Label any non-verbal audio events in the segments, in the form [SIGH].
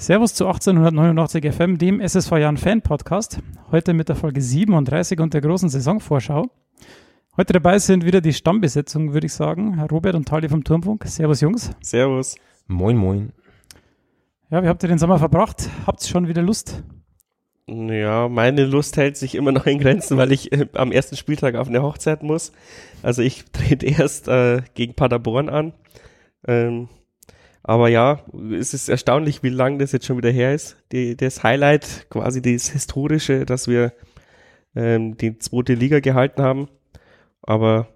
Servus zu 1889 FM, dem SSV Jahren Fan Podcast. Heute mit der Folge 37 und der großen Saisonvorschau. Heute dabei sind wieder die Stammbesetzung, würde ich sagen. Robert und Tali vom Turmfunk. Servus, Jungs. Servus. Moin, moin. Ja, wie habt ihr den Sommer verbracht? Habt ihr schon wieder Lust? Ja, meine Lust hält sich immer noch in Grenzen, weil ich äh, am ersten Spieltag auf eine Hochzeit muss. Also ich trete [LAUGHS] erst äh, gegen Paderborn an. Ähm, aber ja, es ist erstaunlich, wie lang das jetzt schon wieder her ist. Die, das Highlight, quasi das Historische, dass wir ähm, die zweite Liga gehalten haben. Aber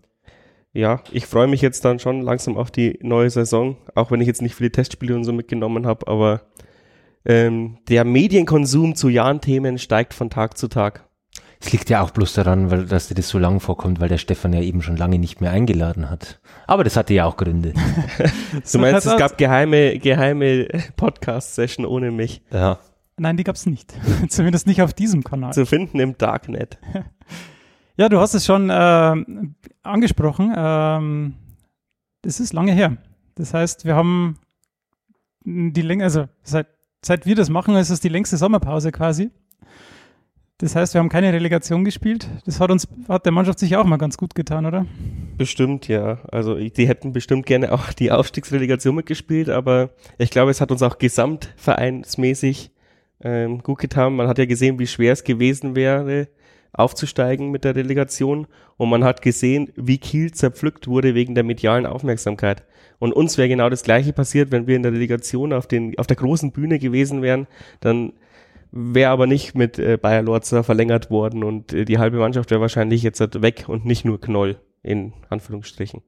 ja, ich freue mich jetzt dann schon langsam auf die neue Saison, auch wenn ich jetzt nicht viele Testspiele und so mitgenommen habe, aber ähm, der Medienkonsum zu Jahn-Themen steigt von Tag zu Tag. Es liegt ja auch bloß daran, weil, dass dir das so lang vorkommt, weil der Stefan ja eben schon lange nicht mehr eingeladen hat. Aber das hatte ja auch Gründe. [LAUGHS] du meinst, es gab geheime, geheime Podcast-Session ohne mich? Ja. Nein, die gab es nicht. [LAUGHS] Zumindest nicht auf diesem Kanal. Zu finden im Darknet. [LAUGHS] ja, du hast es schon äh, angesprochen. Ähm, das ist lange her. Das heißt, wir haben die Länge, also seit, seit wir das machen, ist es die längste Sommerpause quasi. Das heißt, wir haben keine Relegation gespielt. Das hat uns, hat der Mannschaft sicher auch mal ganz gut getan, oder? Bestimmt, ja. Also die hätten bestimmt gerne auch die Aufstiegsrelegation mitgespielt, aber ich glaube, es hat uns auch gesamtvereinsmäßig ähm, gut getan. Man hat ja gesehen, wie schwer es gewesen wäre, aufzusteigen mit der Relegation. Und man hat gesehen, wie Kiel zerpflückt wurde wegen der medialen Aufmerksamkeit. Und uns wäre genau das Gleiche passiert, wenn wir in der Relegation auf, den, auf der großen Bühne gewesen wären. Dann wäre aber nicht mit äh, Bayer Lorzer verlängert worden und äh, die halbe Mannschaft wäre wahrscheinlich jetzt halt weg und nicht nur Knoll in Anführungsstrichen.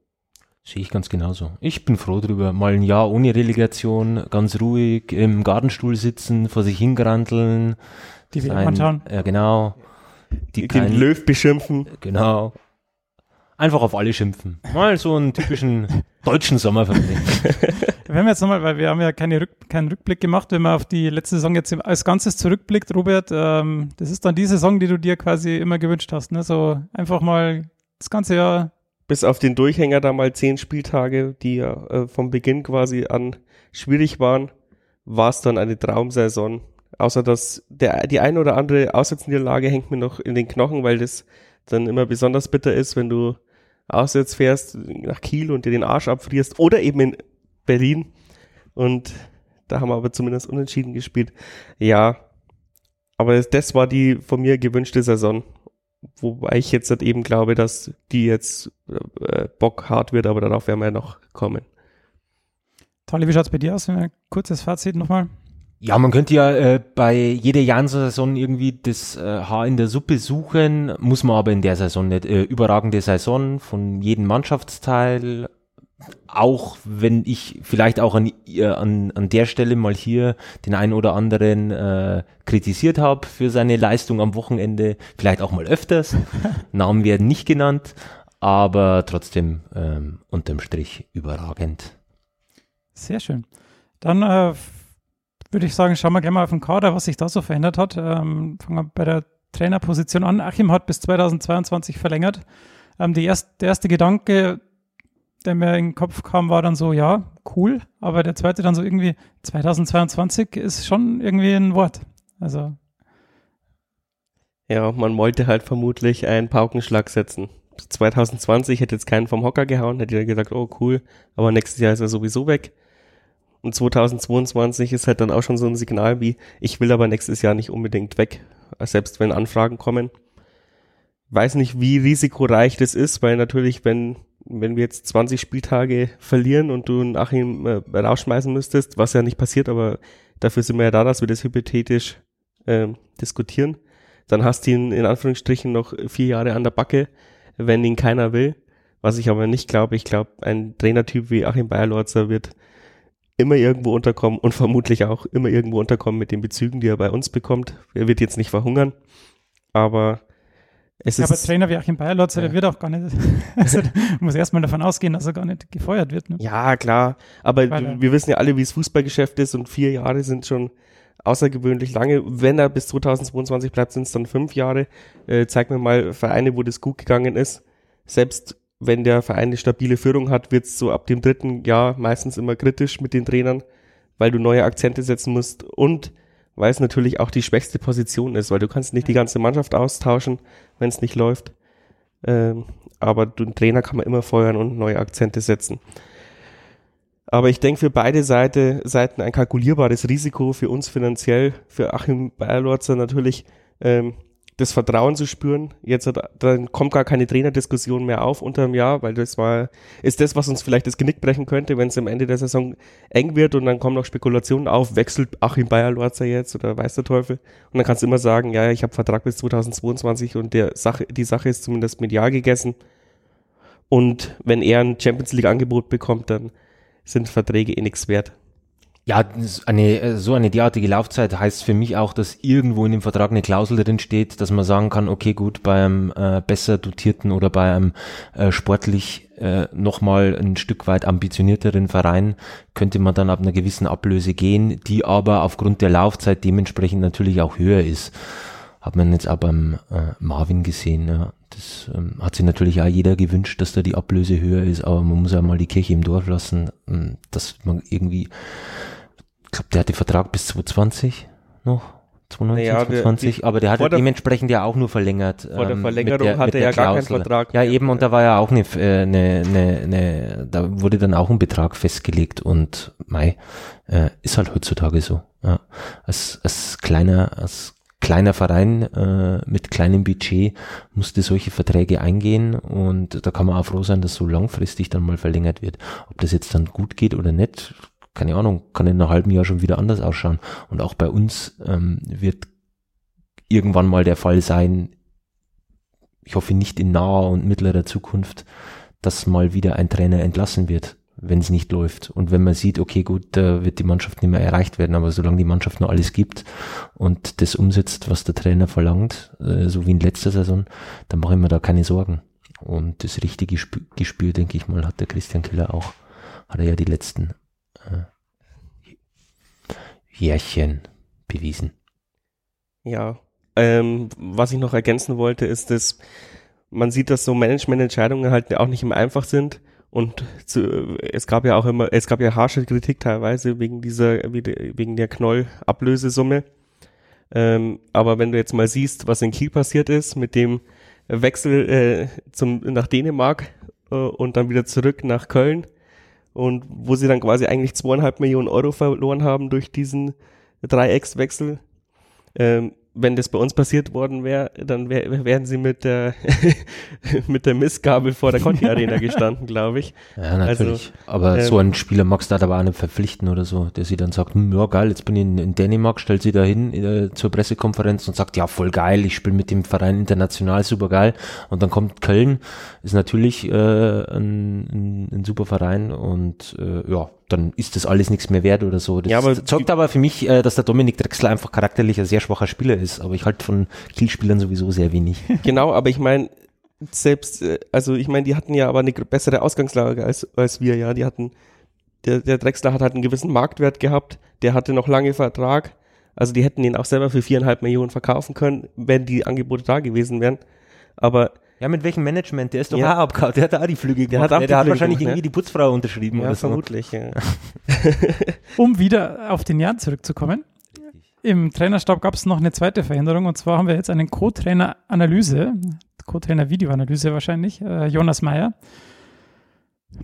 Sehe ich ganz genauso. Ich bin froh drüber. Mal ein Jahr ohne Relegation, ganz ruhig im Gartenstuhl sitzen, vor sich hingranteln. Die WM anschauen. Ja, genau. Die Den Löw beschimpfen. Genau. Einfach auf alle schimpfen. Mal so einen typischen [LAUGHS] deutschen Sommer verbringen. [LAUGHS] Wenn wir jetzt nochmal, weil wir haben ja keine Rück, keinen Rückblick gemacht, wenn man auf die letzte Saison jetzt als Ganzes zurückblickt, Robert, ähm, das ist dann die Saison, die du dir quasi immer gewünscht hast, ne? So einfach mal das ganze Jahr. Bis auf den Durchhänger da mal zehn Spieltage, die ja äh, vom Beginn quasi an schwierig waren, war es dann eine Traumsaison. Außer dass der, die eine oder andere Auswärtsniederlage hängt mir noch in den Knochen, weil das dann immer besonders bitter ist, wenn du auswärts fährst nach Kiel und dir den Arsch abfrierst oder eben in Berlin und da haben wir aber zumindest unentschieden gespielt. Ja, aber das war die von mir gewünschte Saison. Wobei ich jetzt halt eben glaube, dass die jetzt äh, Bock hart wird, aber darauf werden wir ja noch kommen. Tali, wie schaut es bei dir aus? Ein kurzes Fazit nochmal. Ja, man könnte ja äh, bei jeder Janssen-Saison irgendwie das äh, Haar in der Suppe suchen, muss man aber in der Saison nicht. Äh, überragende Saison von jedem Mannschaftsteil, auch wenn ich vielleicht auch an, an, an der Stelle mal hier den einen oder anderen äh, kritisiert habe für seine Leistung am Wochenende, vielleicht auch mal öfters. [LAUGHS] Namen werden nicht genannt, aber trotzdem ähm, unterm Strich überragend. Sehr schön. Dann äh, würde ich sagen, schauen wir gleich mal auf den Kader, was sich da so verändert hat. Ähm, fangen wir bei der Trainerposition an. Achim hat bis 2022 verlängert. Ähm, erst, der erste Gedanke, der mir in den Kopf kam, war dann so, ja, cool. Aber der zweite dann so irgendwie, 2022 ist schon irgendwie ein Wort. Also. Ja, man wollte halt vermutlich einen Paukenschlag setzen. 2020 hätte jetzt keinen vom Hocker gehauen, hätte jeder gesagt, oh cool, aber nächstes Jahr ist er sowieso weg. Und 2022 ist halt dann auch schon so ein Signal wie, ich will aber nächstes Jahr nicht unbedingt weg, selbst wenn Anfragen kommen. Weiß nicht, wie risikoreich das ist, weil natürlich, wenn, wenn wir jetzt 20 Spieltage verlieren und du einen Achim äh, rausschmeißen müsstest, was ja nicht passiert, aber dafür sind wir ja da, dass wir das hypothetisch äh, diskutieren, dann hast du ihn in Anführungsstrichen noch vier Jahre an der Backe, wenn ihn keiner will. Was ich aber nicht glaube. Ich glaube, ein Trainertyp wie Achim Bayerlorzer wird immer irgendwo unterkommen und vermutlich auch immer irgendwo unterkommen mit den Bezügen, die er bei uns bekommt. Er wird jetzt nicht verhungern, aber es ja. Aber Trainer wie Achim Bayerlotzer, ja. der wird auch gar nicht, [LAUGHS] also muss erstmal davon ausgehen, dass er gar nicht gefeuert wird. Ne? Ja, klar, aber Weil, wir wissen ja alle, wie es Fußballgeschäft ist und vier Jahre sind schon außergewöhnlich lange. Wenn er bis 2022 bleibt, sind es dann fünf Jahre. Äh, zeig mir mal Vereine, wo das gut gegangen ist. Selbst wenn der Verein eine stabile Führung hat, wird es so ab dem dritten Jahr meistens immer kritisch mit den Trainern. weil du neue Akzente setzen musst und weil es natürlich auch die schwächste Position ist, weil du kannst nicht die ganze Mannschaft austauschen, wenn es nicht läuft. Ähm, aber den Trainer kann man immer feuern und neue Akzente setzen. Aber ich denke für beide Seite, Seiten ein kalkulierbares Risiko für uns finanziell, für Achim Bayerlorzer natürlich ähm, das Vertrauen zu spüren. Jetzt hat, dann kommt gar keine Trainerdiskussion mehr auf unter dem Jahr, weil das war, ist das, was uns vielleicht das Genick brechen könnte, wenn es am Ende der Saison eng wird und dann kommen noch Spekulationen auf, wechselt Achim Bayer-Lorzer jetzt oder weiß der Teufel. Und dann kannst du immer sagen, ja, ich habe Vertrag bis 2022 und der Sache, die Sache ist zumindest medial gegessen. Und wenn er ein Champions League Angebot bekommt, dann sind Verträge eh nichts wert. Ja, eine, so eine derartige Laufzeit heißt für mich auch, dass irgendwo in dem Vertrag eine Klausel drin steht, dass man sagen kann, okay, gut, bei einem äh, besser dotierten oder bei einem äh, sportlich äh, nochmal ein Stück weit ambitionierteren Verein könnte man dann ab einer gewissen Ablöse gehen, die aber aufgrund der Laufzeit dementsprechend natürlich auch höher ist. Hat man jetzt auch beim äh, Marvin gesehen. Ja. Das ähm, hat sich natürlich auch jeder gewünscht, dass da die Ablöse höher ist, aber man muss ja mal die Kirche im Dorf lassen, ähm, dass man irgendwie glaube, der hatte Vertrag bis 2020 noch. 2019, naja, 2020, aber der hat ja dementsprechend ja auch nur verlängert. Vor der ähm, Verlängerung der, hatte er ja gar keinen Vertrag. Ja, eben, und da war ja auch eine, äh, eine, eine, eine, da wurde dann auch ein Betrag festgelegt und Mai, äh, ist halt heutzutage so. Ja. Als, als kleiner, als kleiner Verein äh, mit kleinem Budget musste solche Verträge eingehen und da kann man auch froh sein, dass so langfristig dann mal verlängert wird. Ob das jetzt dann gut geht oder nicht, keine Ahnung, kann in einem halben Jahr schon wieder anders ausschauen. Und auch bei uns ähm, wird irgendwann mal der Fall sein, ich hoffe nicht in naher und mittlerer Zukunft, dass mal wieder ein Trainer entlassen wird, wenn es nicht läuft. Und wenn man sieht, okay, gut, da wird die Mannschaft nicht mehr erreicht werden, aber solange die Mannschaft noch alles gibt und das umsetzt, was der Trainer verlangt, äh, so wie in letzter Saison, dann mache ich mir da keine Sorgen. Und das richtige Gespür, denke ich mal, hat der Christian Keller auch. Hat er ja die letzten Jährchen bewiesen. Ja, ähm, was ich noch ergänzen wollte, ist, dass man sieht, dass so Managemententscheidungen halt auch nicht immer einfach sind. Und zu, es gab ja auch immer, es gab ja harsche Kritik teilweise wegen dieser, wegen der Knoll-Ablösesumme. Ähm, aber wenn du jetzt mal siehst, was in Kiel passiert ist mit dem Wechsel äh, zum, nach Dänemark äh, und dann wieder zurück nach Köln, und wo sie dann quasi eigentlich zweieinhalb Millionen Euro verloren haben durch diesen Dreieckswechsel. Ähm, wenn das bei uns passiert worden wäre, dann wär, wären sie mit der [LAUGHS] mit der Missgabel vor der Conti Arena gestanden, glaube ich. Ja, natürlich. Also, aber ähm, so ein Spieler magst du halt aber auch nicht verpflichten oder so, der sie dann sagt, hm, ja geil, jetzt bin ich in, in Dänemark, stellt sie da hin äh, zur Pressekonferenz und sagt, ja voll geil, ich spiele mit dem Verein international, super geil. Und dann kommt Köln, ist natürlich äh, ein, ein, ein super Verein und äh, ja, dann ist das alles nichts mehr wert oder so. Das ja, aber zeigt aber für mich, äh, dass der Dominik Drexler einfach charakterlich ein sehr schwacher Spieler ist. Aber ich halte von Kielspielern sowieso sehr wenig. [LAUGHS] Genau, aber ich meine, selbst, äh, also ich meine, die hatten ja aber eine bessere Ausgangslage als, als wir, ja. Die hatten, der, der Drexler hat halt einen gewissen Marktwert gehabt, der hatte noch lange Vertrag. Also die hätten ihn auch selber für viereinhalb Millionen verkaufen können, wenn die Angebote da gewesen wären. Aber ja, mit welchem Management? Der ist doch ja. auch abgehauen. Der hat auch die Flüge gemacht. Der hat, auch ne? der hat wahrscheinlich gemacht, irgendwie die Putzfrau unterschrieben ja, oder so. vermutlich, ja. [LAUGHS] um wieder auf den Jan zurückzukommen. Im Trainerstab gab es noch eine zweite Veränderung und zwar haben wir jetzt einen Co-Trainer-Analyse, Co-Trainer-Videoanalyse wahrscheinlich, äh, Jonas Meyer.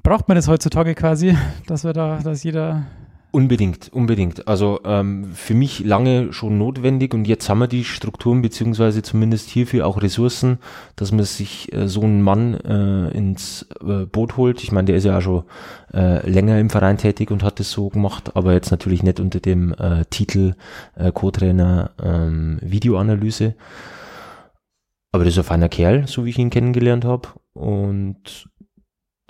Braucht man das heutzutage quasi, dass wir da, dass jeder Unbedingt, unbedingt. Also ähm, für mich lange schon notwendig und jetzt haben wir die Strukturen beziehungsweise zumindest hierfür auch Ressourcen, dass man sich äh, so einen Mann äh, ins äh, Boot holt. Ich meine, der ist ja auch schon äh, länger im Verein tätig und hat es so gemacht, aber jetzt natürlich nicht unter dem äh, Titel äh, Co-Trainer ähm, Videoanalyse. Aber das ist ein feiner Kerl, so wie ich ihn kennengelernt habe. Und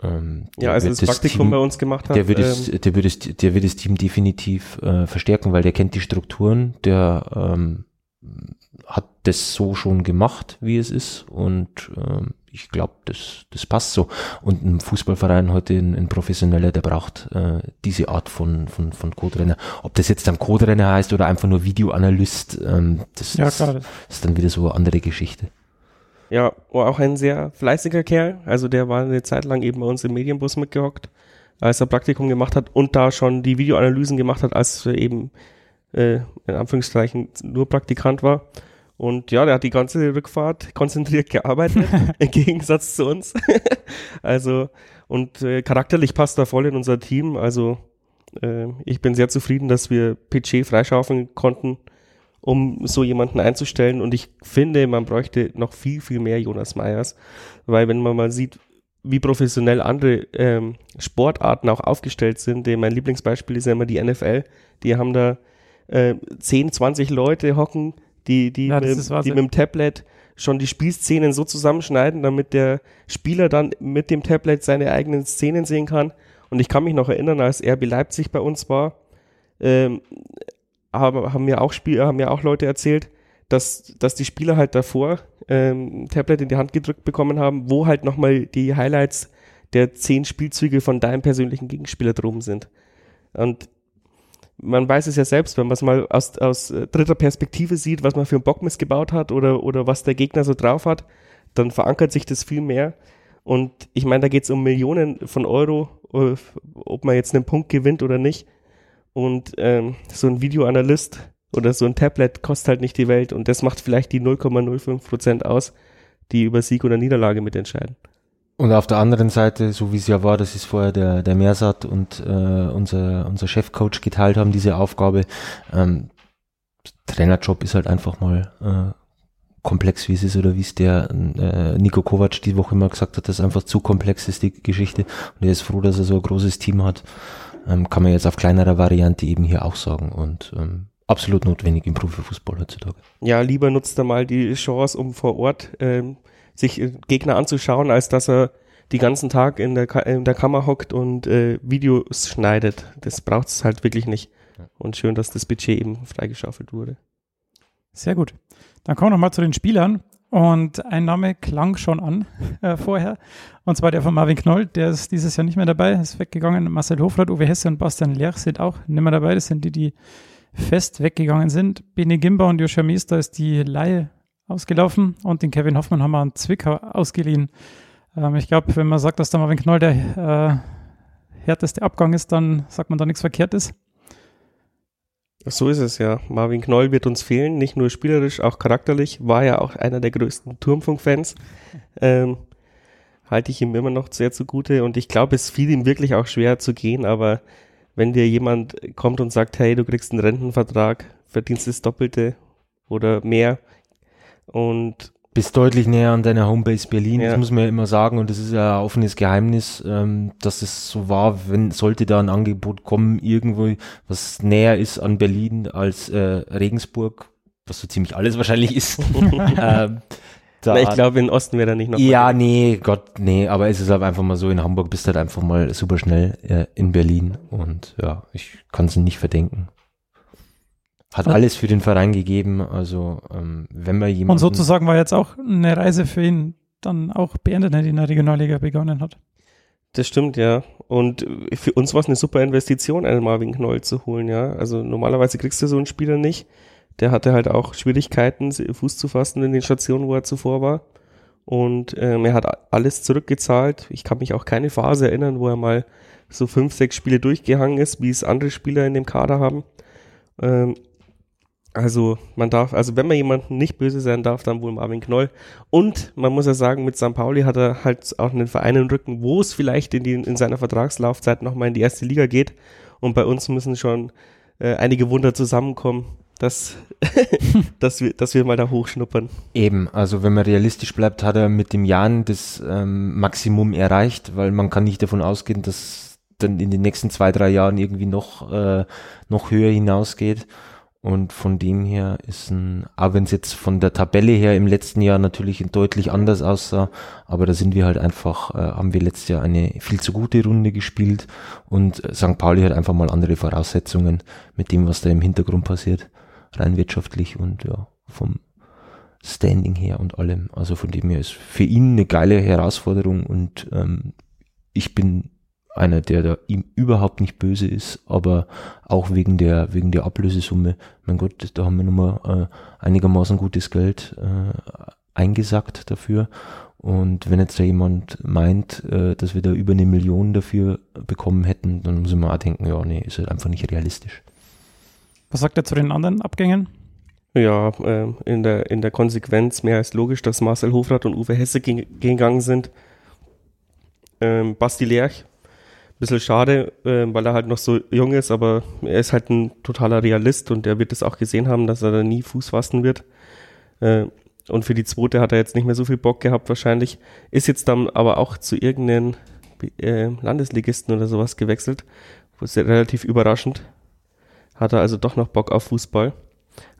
ähm, ja, also das, das Praktikum Team, bei uns gemacht hat. Der wird, ähm, es, der, wird es, der wird das Team definitiv äh, verstärken, weil der kennt die Strukturen, der ähm, hat das so schon gemacht, wie es ist und ähm, ich glaube, das, das passt so. Und ein Fußballverein heute, ein, ein professioneller, der braucht äh, diese Art von, von, von Codrenner. Ob das jetzt dann Codrenner heißt oder einfach nur Videoanalyst, ähm, das, ja, das ist dann wieder so eine andere Geschichte. Ja, war auch ein sehr fleißiger Kerl. Also der war eine Zeit lang eben bei uns im Medienbus mitgehockt. als er Praktikum gemacht hat und da schon die Videoanalysen gemacht hat, als er eben äh, in Anführungszeichen nur Praktikant war. Und ja, der hat die ganze Rückfahrt konzentriert gearbeitet, [LAUGHS] im Gegensatz zu uns. [LAUGHS] also, und äh, charakterlich passt er voll in unser Team. Also, äh, ich bin sehr zufrieden, dass wir PG freischaufeln konnten, um so jemanden einzustellen. Und ich finde, man bräuchte noch viel, viel mehr Jonas Meyers. Weil wenn man mal sieht, wie professionell andere ähm, Sportarten auch aufgestellt sind, mein Lieblingsbeispiel ist ja immer die NFL, die haben da äh, 10, 20 Leute hocken, die, die, Ja, mit, die mit dem Tablet schon die Spielszenen so zusammenschneiden, damit der Spieler dann mit dem Tablet seine eigenen Szenen sehen kann. Und ich kann mich noch erinnern, als RB Leipzig bei uns war, ähm, aber haben mir auch Spiel, haben mir auch Leute erzählt, dass, dass die Spieler halt davor ähm, Tablet in die Hand gedrückt bekommen haben, wo halt nochmal die Highlights der zehn Spielzüge von deinem persönlichen Gegenspieler drum sind. Und man weiß es ja selbst, wenn man es mal aus, aus äh, dritter Perspektive sieht, was man für einen Bockmist gebaut hat oder, oder was der Gegner so drauf hat, dann verankert sich das viel mehr. Und ich meine, da geht es um Millionen von Euro, äh, ob man jetzt einen Punkt gewinnt oder nicht. Und ähm, so ein Videoanalyst oder so ein Tablet kostet halt nicht die Welt und das macht vielleicht die 0,05 Prozent aus, die über Sieg oder Niederlage mitentscheiden. Und auf der anderen Seite, so wie es ja war, das ist vorher der, der Mersat und äh, unser, unser Chefcoach geteilt haben, diese Aufgabe. Ähm, Trainerjob ist halt einfach mal äh, komplex, wie es ist, oder wie es der äh, Nico Kovac die Woche immer gesagt hat, dass einfach zu komplex ist, die Geschichte. Und er ist froh, dass er so ein großes Team hat. Ähm, kann man jetzt auf kleinerer Variante eben hier auch sagen. Und ähm, absolut notwendig im Profifußball heutzutage. Ja, lieber nutzt er mal die Chance, um vor Ort ähm, sich äh, Gegner anzuschauen, als dass er die ganzen Tag in der, Ka in der Kammer hockt und äh, Videos schneidet. Das braucht es halt wirklich nicht. Und schön, dass das Budget eben freigeschaufelt wurde. Sehr gut. Dann kommen wir nochmal zu den Spielern. Und ein Name klang schon an äh, vorher. Und zwar der von Marvin Knoll. Der ist dieses Jahr nicht mehr dabei, ist weggegangen. Marcel Hofrat, Uwe Hesse und Bastian Lerch sind auch nicht mehr dabei. Das sind die, die fest weggegangen sind. Bene Gimba und Joscha Meester ist die Laie ausgelaufen. Und den Kevin Hoffmann haben wir an Zwickau ausgeliehen. Ähm, ich glaube, wenn man sagt, dass der Marvin Knoll der äh, härteste Abgang ist, dann sagt man da nichts Verkehrtes. So ist es ja. Marvin Knoll wird uns fehlen, nicht nur spielerisch, auch charakterlich. War ja auch einer der größten Turmfunk-Fans. Ähm, halte ich ihm immer noch sehr zugute und ich glaube, es fiel ihm wirklich auch schwer zu gehen, aber wenn dir jemand kommt und sagt, hey, du kriegst einen Rentenvertrag, verdienst das Doppelte oder mehr und bist deutlich näher an deiner Homebase Berlin, Ja. das muss man ja immer sagen und das ist ja ein offenes Geheimnis, ähm, dass es so war, wenn sollte da ein Angebot kommen, irgendwo, was näher ist an Berlin als äh, Regensburg, was so ziemlich alles wahrscheinlich ist. [LAUGHS] [LAUGHS] ähm, da, Na, ich glaube, in Osten wäre er nicht noch. ja, nee, Gott, nee, aber es ist halt einfach mal so, in Hamburg bist du halt einfach mal super schnell äh, in Berlin und ja, ich kann es nicht verdenken. Hat alles für den Verein gegeben, also ähm, wenn man jemanden... Und sozusagen war jetzt auch eine Reise für ihn dann auch beendet, ne, die in der Regionalliga begonnen hat. Das stimmt, ja. Und für uns war es eine super Investition, einen Marvin Knoll zu holen, ja. Also normalerweise kriegst du so einen Spieler nicht. Der hatte halt auch Schwierigkeiten, Fuß zu fassen in den Stationen, wo er zuvor war. Und ähm, er hat alles zurückgezahlt. Ich kann mich auch keine Phase erinnern, wo er mal so fünf, sechs Spiele durchgehangen ist, wie es andere Spieler in dem Kader haben. Ähm, also man darf, also wenn man jemanden nicht böse sein darf, dann wohl Marvin Knoll. Und man muss ja sagen, mit St. Pauli hat er halt auch einen Verein im Rücken, wo es vielleicht in, die, in seiner Vertragslaufzeit nochmal in die erste Liga geht. Und bei uns müssen schon äh, einige Wunder zusammenkommen, dass, [LAUGHS] dass, wir, dass wir mal da hochschnuppern. Eben, also wenn man realistisch bleibt, hat er mit dem Jahren das ähm, Maximum erreicht, weil man kann nicht davon ausgehen, dass dann in den nächsten zwei, drei Jahren irgendwie noch, äh, noch höher hinausgeht. Und von dem her ist ein, auch wenn es jetzt von der Tabelle her im letzten Jahr natürlich deutlich anders aussah, aber da sind wir halt einfach, äh, haben wir letztes Jahr eine viel zu gute Runde gespielt und äh, St. Pauli hat einfach mal andere Voraussetzungen mit dem, was da im Hintergrund passiert, rein wirtschaftlich und ja, vom Standing her und allem. Also von dem her ist für ihn eine geile Herausforderung und ähm, ich bin einer, der da ihm überhaupt nicht böse ist, aber auch wegen der wegen der Ablösesumme. Mein Gott, da haben wir nochmal äh, einigermaßen gutes Geld äh, eingesackt dafür Und wenn jetzt da jemand meint, äh, dass wir da über eine Million dafür bekommen hätten, dann muss ich mir auch denken, ja, nee, ist halt einfach nicht realistisch. Was sagt er zu den anderen Abgängen? Ja, äh, in, der, in der Konsequenz mehr als logisch, dass Marcel Hofrat und Uwe Hesse ge gegangen sind. Ähm, Basti Lerch, bisschen schade, äh, weil er halt noch so jung ist, aber er ist halt ein totaler Realist und er wird es auch gesehen haben, dass er da nie Fuß fassen wird. Äh, und für die zweite hat er jetzt nicht mehr so viel Bock gehabt wahrscheinlich. Ist jetzt dann aber auch zu irgendeinen äh, Landesligisten oder sowas gewechselt. Das ist relativ überraschend. Hat er also doch noch Bock auf Fußball.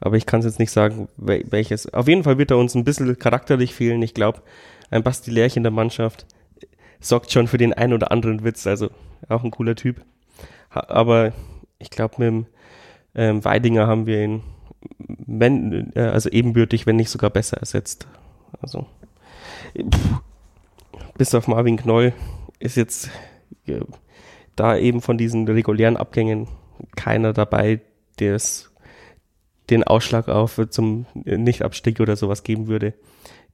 Aber ich kann es jetzt nicht sagen, welches. Auf jeden Fall wird er uns ein bisschen charakterlich fehlen. Ich glaube, ein Basti der Mannschaft sorgt schon für den einen oder anderen Witz. Also auch ein cooler Typ. Aber ich glaube, mit dem ähm, Weidinger haben wir ihn wenn, äh, also ebenbürtig, wenn nicht sogar besser ersetzt. Also pff, bis auf Marvin Knoll ist jetzt äh, da eben von diesen regulären Abgängen keiner dabei, der es den Ausschlag auf zum Nichtabstieg oder sowas geben würde.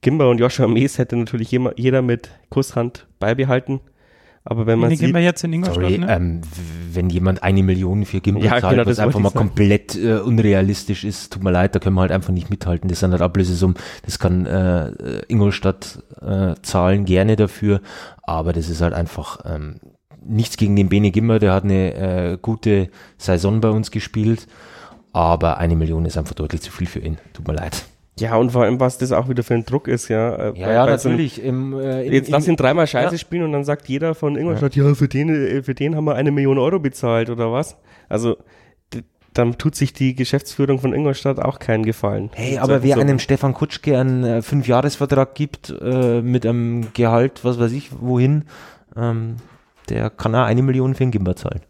Gimba und Joshua Mees hätte natürlich jeder mit Kusshand beibehalten. Aber wenn man sieht, wir jetzt in Ingolstadt, sorry, ne? ähm, wenn jemand eine Million für Gimba Ja, zahlt, genau, das was einfach mal sagen. komplett äh, unrealistisch ist, tut mir leid, da können wir halt einfach nicht mithalten. Das sind halt Ablösesummen, das kann äh, Ingolstadt äh, zahlen gerne dafür, aber das ist halt einfach ähm, nichts gegen den Bene Gimmer, der hat eine äh, gute Saison bei uns gespielt, aber eine Million ist einfach deutlich zu viel für ihn, tut mir leid. Ja, und vor allem, was das auch wieder für ein Druck ist, ja. äh, bei- bei so einem- Im, äh, im, Jetzt lass ihn dreimal Scheiße Ja. spielen und dann sagt jeder von Ingolstadt, ja, für, den, äh, für den haben wir eine Million Euro bezahlt oder was? Also dann tut sich die Geschäftsführung von Ingolstadt auch keinen Gefallen. Hey, So- aber wer so- einem Stefan Kutschke einen äh, Fünfjahresvertrag gibt, äh, mit einem Gehalt, was weiß ich, wohin, ähm, der kann auch eine Million für einen Gimba zahlen.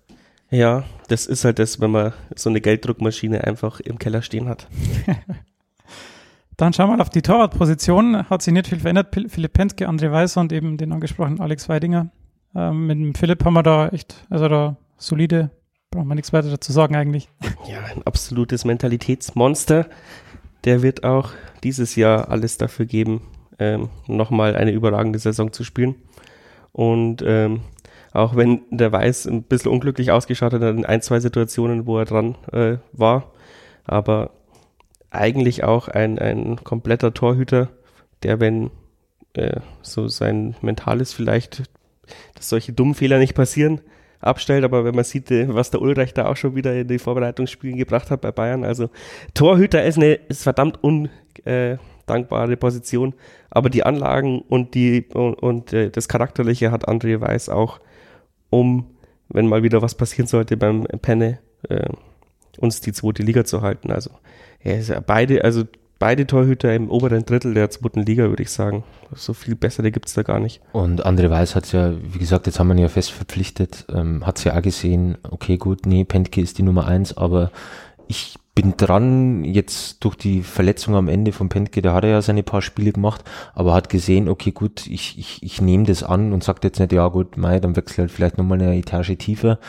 Ja, das ist halt das, wenn man so eine Gelddruckmaschine einfach im Keller stehen hat. [LAUGHS] Dann schauen wir mal auf die Torwartposition. Hat sich nicht viel verändert. Philipp Pentke, André Weiser und eben den angesprochenen Alex Weidinger. Ähm, mit dem Philipp haben wir da echt, also da solide, braucht man nichts weiter dazu sagen eigentlich. Ja, ein absolutes Mentalitätsmonster. Der wird auch dieses Jahr alles dafür geben, ähm, nochmal eine überragende Saison zu spielen. Und ähm, auch wenn der Weiß ein bisschen unglücklich ausgeschaut hat in ein, zwei Situationen, wo er dran äh, war, aber eigentlich auch ein, ein kompletter Torhüter, der, wenn äh, so sein Mentales vielleicht, dass solche dummen Fehler nicht passieren, abstellt, aber wenn man sieht, äh, was der Ulreich da auch schon wieder in die Vorbereitungsspiele gebracht hat bei Bayern, also Torhüter ist eine ist verdammt undankbare Position, aber die Anlagen und die und, und äh, das Charakterliche hat André Weiß auch, um, wenn mal wieder was passieren sollte beim Penne, äh, uns die zweite Liga zu halten. Also ist ja beide, also beide Torhüter im oberen Drittel der zweiten Liga, würde ich sagen. So viel bessere gibt's da gar nicht. Und André Weiß hat ja, wie gesagt, jetzt haben wir ihn ja fest verpflichtet, ähm, hat ja auch gesehen, okay, gut, nee, Pentke ist die Nummer eins, aber ich bin dran, jetzt durch die Verletzung am Ende von Pentke, da hat er ja seine paar Spiele gemacht, aber hat gesehen, okay, gut, ich, ich, ich nehme das an und sagt jetzt nicht, ja gut, mei, dann wechsel halt vielleicht nochmal eine Etage tiefer,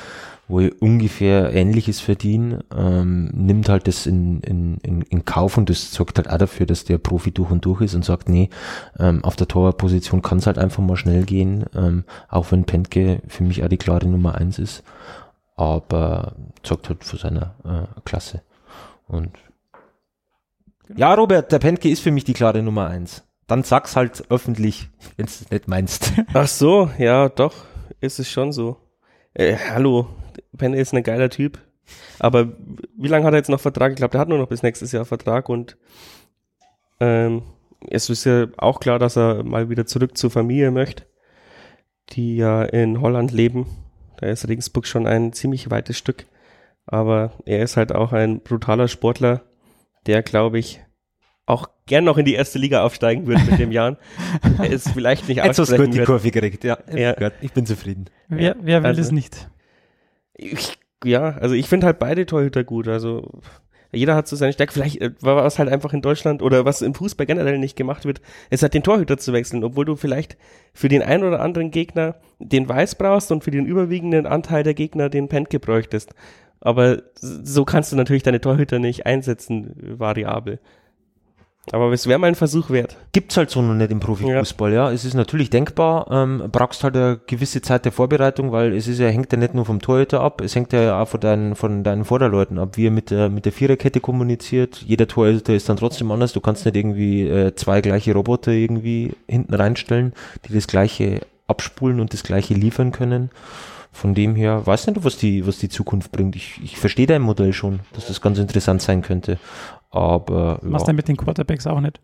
wo ich ungefähr Ähnliches verdiene, ähm, nimmt halt das in, in, in, in Kauf und das sorgt halt auch dafür, dass der Profi durch und durch ist und sagt, nee, ähm, auf der Torwartposition kann es halt einfach mal schnell gehen, ähm, auch wenn Pentke für mich auch die klare Nummer eins ist, aber sorgt halt für seine äh, Klasse. Und ja, Robert, der Pentke ist für mich die klare Nummer eins. Dann sag's halt öffentlich, wenn du es nicht meinst. Ach so, ja, doch, ist es schon so. Äh, hallo, Penne ist ein geiler Typ. Aber wie lange hat er jetzt noch Vertrag? Ich glaube, der hat nur noch bis nächstes Jahr Vertrag und ähm, es ist ja auch klar, dass er mal wieder zurück zur Familie möchte, die ja in Holland leben. Da ist Regensburg schon ein ziemlich weites Stück. Aber er ist halt auch ein brutaler Sportler, der, glaube ich, auch gern noch in die erste Liga aufsteigen wird mit dem Jahren. [LAUGHS] Er ist vielleicht nicht Jetzt hast du aussprechen gut die. Kurve gekriegt, ja. Ja. Ich bin zufrieden. Wer, wer will also- das nicht? Ich, ja, also ich finde halt beide Torhüter gut. Also jeder hat so seine Stärke. Vielleicht äh, war es halt einfach in Deutschland oder was im Fußball generell nicht gemacht wird, ist halt den Torhüter zu wechseln, obwohl du vielleicht für den einen oder anderen Gegner den Weiß brauchst und für den überwiegenden Anteil der Gegner den Pentke bräuchtest. Aber so kannst du natürlich deine Torhüter nicht einsetzen, variabel. Aber es wäre mal ein Versuch wert. Gibt's halt so noch nicht im Profifußball, ja. ja. Es ist natürlich denkbar, ähm, brauchst halt eine gewisse Zeit der Vorbereitung, weil es ist ja, hängt ja nicht nur vom Torhüter ab, es hängt ja auch von deinen, von deinen Vorderleuten ab, wie er mit der, mit der Viererkette kommuniziert. Jeder Torhüter ist dann trotzdem anders. Du kannst nicht irgendwie äh, zwei gleiche Roboter irgendwie hinten reinstellen, die das gleiche abspulen und das gleiche liefern können. Von dem her, weiß nicht, was die, was die Zukunft bringt. Ich, ich verstehe dein Modell schon, dass das ganz interessant sein könnte. Aber. Ja. denn mit den Quarterbacks auch nicht?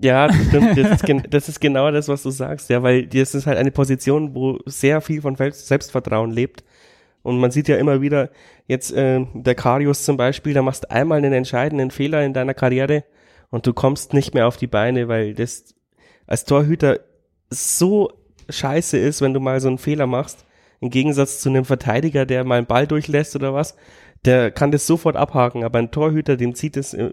Ja, das [LAUGHS] stimmt. Das ist, das ist, genau das, was du sagst. Ja, weil das ist halt eine Position, wo sehr viel von Selbstvertrauen lebt. Und man sieht ja immer wieder, jetzt äh, der Karius zum Beispiel, da machst du einmal einen entscheidenden Fehler in deiner Karriere und du kommst nicht mehr auf die Beine, weil das als Torhüter so scheiße ist, wenn du mal so einen Fehler machst. Im Gegensatz zu einem Verteidiger, der mal einen Ball durchlässt oder was, der kann das sofort abhaken, aber ein Torhüter, dem zieht es, äh,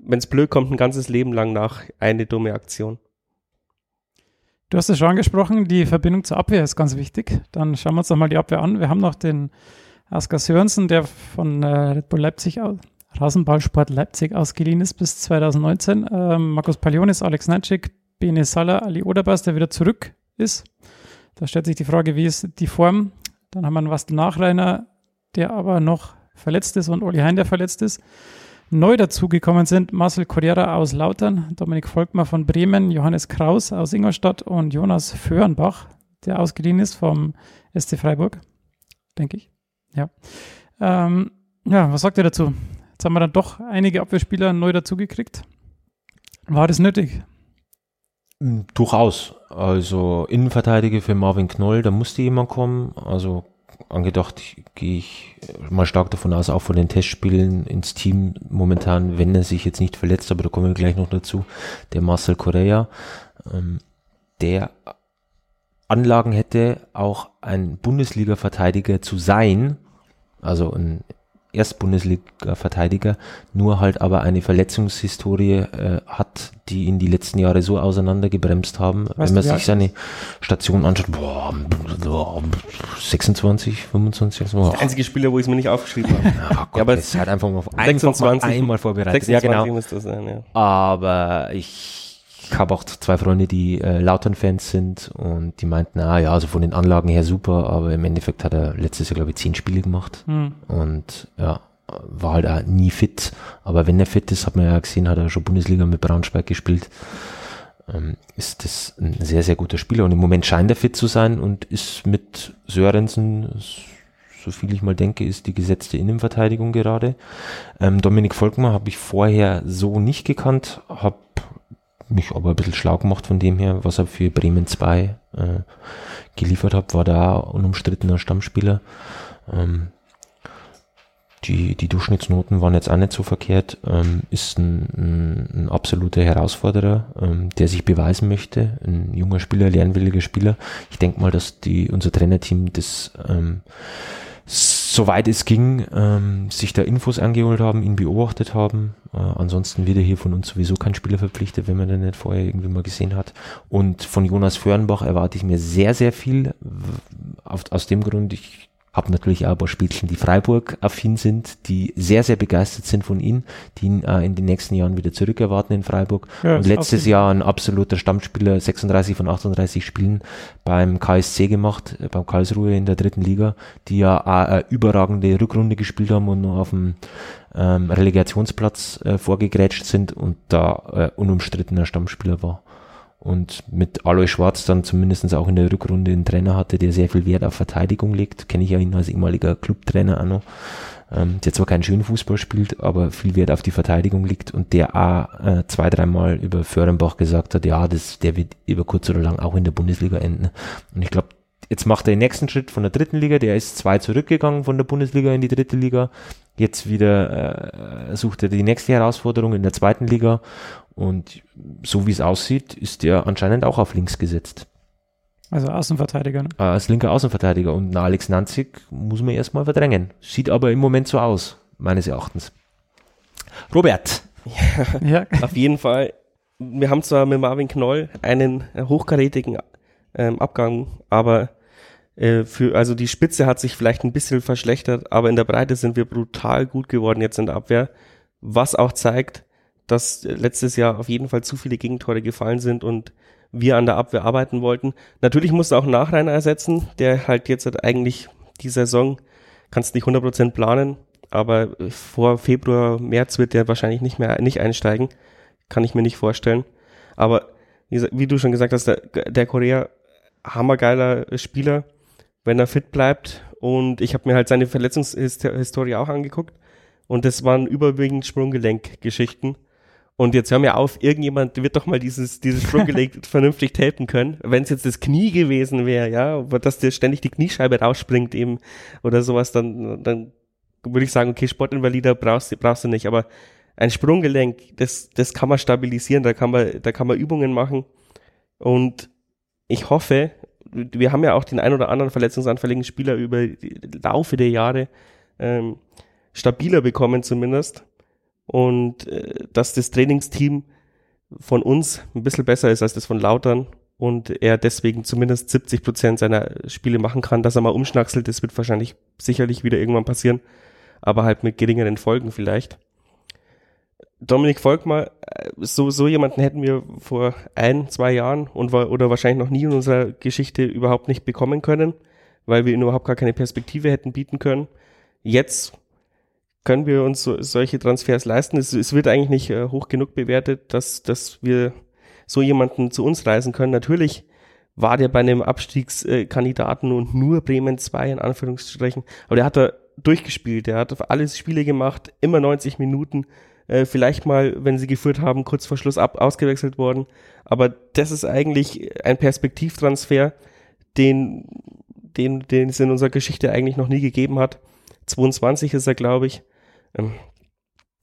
wenn es blöd kommt, ein ganzes Leben lang nach eine dumme Aktion. Du hast es schon angesprochen, die Verbindung zur Abwehr ist ganz wichtig. Dann schauen wir uns doch mal die Abwehr an. Wir haben noch den Asker Sörensen, der von äh, Red Bull Leipzig Rasenballsport Leipzig ausgeliehen ist bis 2019. Ähm, Markus Palionis, Alex Natschik, Bene Salah, Ali Oderbas, der wieder zurück ist. Da stellt sich die Frage, wie ist die Form? Dann haben wir einen Wastel Nachreiner, der aber noch verletzt ist und Uli Hein, der verletzt ist. Neu dazugekommen sind Marcel Corriera aus Lautern, Dominik Volkmar von Bremen, Johannes Kraus aus Ingolstadt und Jonas Föhrenbach, der ausgeliehen ist vom SC Freiburg, denke ich. Ja. Ähm, ja, was sagt ihr dazu? Jetzt haben wir dann doch einige Abwehrspieler neu dazugekriegt. War das nötig? Durchaus. Also Innenverteidiger für Marvin Knoll, da musste jemand kommen. Also angedacht, gehe ich mal stark davon aus, auch von den Testspielen ins Team momentan, wenn er sich jetzt nicht verletzt, aber da kommen wir gleich noch dazu, der Marcel Correa, ähm, der Anlagen hätte, auch ein Bundesliga-Verteidiger zu sein, also ein Erstbundesliga-Verteidiger, nur halt aber eine Verletzungshistorie äh, hat, die ihn die letzten Jahre so auseinandergebremst haben. Weißt Wenn man sich seine Station anschaut, boah, 26, 25. Boah. Das ist der einzige Spieler, wo ich es mir nicht aufgeschrieben habe. [LAUGHS] Ja, Gott, ja, aber es hat einfach mal, 26, mal einmal vorbereitet. 26 ja, genau. Das sein, ja. Aber ich ich habe auch zwei Freunde, die äh, Lautern-Fans sind und die meinten, ah ja, also von den Anlagen her super, aber im Endeffekt hat er letztes Jahr, glaube ich, zehn Spiele gemacht mhm. und ja, war halt auch nie fit. Aber wenn er fit ist, hat man ja gesehen, hat er schon Bundesliga mit Braunschweig gespielt. Ähm, ist das ein sehr, sehr guter Spieler und im Moment scheint er fit zu sein und ist mit Sörensen, so viel ich mal denke, ist die gesetzte Innenverteidigung gerade. Ähm, Dominik Volkmar habe ich vorher so nicht gekannt, habe mich aber ein bisschen schlau gemacht von dem her, was er für Bremen 2 äh, geliefert hat, war da unumstrittener Stammspieler. Ähm, die, die Durchschnittsnoten waren jetzt auch nicht so verkehrt, ähm, ist ein, ein, ein absoluter Herausforderer, ähm, der sich beweisen möchte, ein junger Spieler, lernwilliger Spieler. Ich denke mal, dass die, unser Trainerteam das ähm, soweit es ging, ähm, sich da Infos angeholt haben, ihn beobachtet haben. Äh, ansonsten wird er hier von uns sowieso kein Spieler verpflichtet, wenn man den nicht vorher irgendwie mal gesehen hat. Und von Jonas Föhrenbach erwarte ich mir sehr, sehr viel. Auf, aus dem Grund, ich habe natürlich auch ein paar Spielchen, die Freiburg-affin sind, die sehr, sehr begeistert sind von ihm, die ihn äh, in den nächsten Jahren wieder zurückerwarten in Freiburg. Ja, und letztes Jahr ein absoluter Stammspieler, 36 von 38 Spielen beim KSC gemacht, äh, beim Karlsruhe in der dritten Liga, die ja auch eine überragende Rückrunde gespielt haben und nur auf dem ähm, Relegationsplatz äh, vorgegrätscht sind und da äh, unumstrittener Stammspieler war und mit Alois Schwarz dann zumindest auch in der Rückrunde einen Trainer hatte, der sehr viel Wert auf Verteidigung legt. Kenne ich ja ihn als ehemaliger Clubtrainer auch noch. Ähm, der zwar keinen schönen Fußball spielt, aber viel Wert auf die Verteidigung liegt und der auch äh, zwei, dreimal über Föhrenbach gesagt hat, ja, das, der wird über kurz oder lang auch in der Bundesliga enden. Und ich glaube, jetzt macht er den nächsten Schritt von der dritten Liga, der ist zwei zurückgegangen von der Bundesliga in die dritte Liga. Jetzt wieder äh, sucht er die nächste Herausforderung in der zweiten Liga und so wie es aussieht, ist er anscheinend auch auf links gesetzt. Also Außenverteidiger, ne? Als linker Außenverteidiger. Und Alex Nanzig muss man erstmal verdrängen. Sieht aber im Moment so aus, meines Erachtens. Robert. Ja, ja. auf jeden Fall. Wir haben zwar mit Marvin Knoll einen hochkarätigen ähm, Abgang, aber äh, für, also die Spitze hat sich vielleicht ein bisschen verschlechtert, aber in der Breite sind wir brutal gut geworden jetzt in der Abwehr, was auch zeigt, dass letztes Jahr auf jeden Fall zu viele Gegentore gefallen sind und wir an der Abwehr arbeiten wollten. Natürlich musste auch Nachreiner ersetzen, der halt jetzt halt eigentlich die Saison, kannst nicht 100% planen, aber vor Februar, März wird der wahrscheinlich nicht mehr nicht einsteigen. Kann ich mir nicht vorstellen. Aber wie, wie du schon gesagt hast, der, der Korea hammergeiler Spieler, wenn er fit bleibt. Und ich habe mir halt seine Verletzungshistorie auch angeguckt. Und das waren überwiegend Sprunggelenkgeschichten. Und jetzt hör mir auf, irgendjemand wird doch mal dieses, dieses [LAUGHS] Sprunggelenk vernünftig tapen können. Wenn es jetzt das Knie gewesen wäre, ja, dass dir ständig die Kniescheibe rausspringt eben oder sowas, dann, dann würde ich sagen, okay, Sportinvalider brauchst, du brauchst du nicht. Aber ein Sprunggelenk, das, das kann man stabilisieren, da kann man, da kann man Übungen machen. Und ich hoffe, wir haben ja auch den ein oder anderen verletzungsanfälligen Spieler über Laufe der Jahre ähm, stabiler bekommen zumindest. Und äh, dass das Trainingsteam von uns ein bisschen besser ist als das von Lautern und er deswegen zumindest 70 Prozent seiner Spiele machen kann, dass er mal umschnackselt, das wird wahrscheinlich sicherlich wieder irgendwann passieren, aber halt mit geringeren Folgen vielleicht. Dominik Volkmar, äh, so, so jemanden hätten wir vor ein, zwei Jahren und oder wahrscheinlich noch nie in unserer Geschichte überhaupt nicht bekommen können, weil wir ihm überhaupt gar keine Perspektive hätten bieten können. Jetzt können wir uns so, solche Transfers leisten. Es, es wird eigentlich nicht äh, hoch genug bewertet, dass, dass wir so jemanden zu uns reisen können. Natürlich war der bei einem Abstiegskandidaten und nur Bremen 2 in Anführungsstrichen, aber der hat da durchgespielt, der hat alles Spiele gemacht, immer 90 Minuten, äh, vielleicht mal, wenn sie geführt haben, kurz vor Schluss ab, ausgewechselt worden. Aber das ist eigentlich ein Perspektivtransfer, den, den, den es in unserer Geschichte eigentlich noch nie gegeben hat. 22 ist er, glaube ich. Ähm,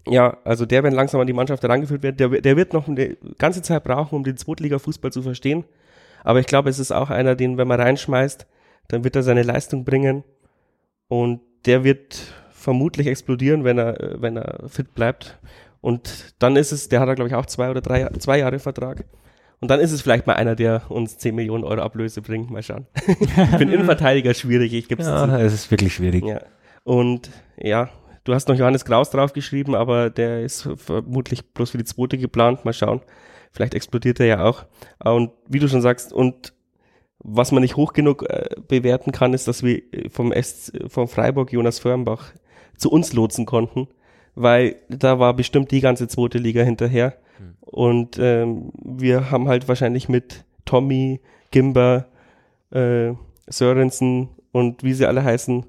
ja, also der, wenn langsam an die Mannschaft herangeführt wird, der, der wird noch eine ganze Zeit brauchen, um den Zweitliga-Fußball zu verstehen. Aber ich glaube, es ist auch einer, den, wenn man reinschmeißt, dann wird er seine Leistung bringen. Und der wird vermutlich explodieren, wenn er, wenn er fit bleibt. Und dann ist es, der hat er, glaube ich, auch zwei oder drei, zwei Jahre Vertrag. Und dann ist es vielleicht mal einer, der uns 10 Millionen Euro Ablöse bringt. Mal schauen. ich bin Innenverteidiger schwierig, ich gebe es Ja, es ist wirklich schwierig. Ja. Und ja, du hast noch Johannes Kraus draufgeschrieben, aber der ist vermutlich bloß für die zweite geplant. Mal schauen. Vielleicht explodiert er ja auch. Und wie du schon sagst, und was man nicht hoch genug äh, bewerten kann, ist, dass wir vom, S, vom Freiburg Jonas Förmbach zu uns lotsen konnten, weil da war bestimmt die ganze zweite Liga hinterher. Mhm. Und ähm, wir haben halt wahrscheinlich mit Tommy, Gimber, äh, Sörensen und wie sie alle heißen,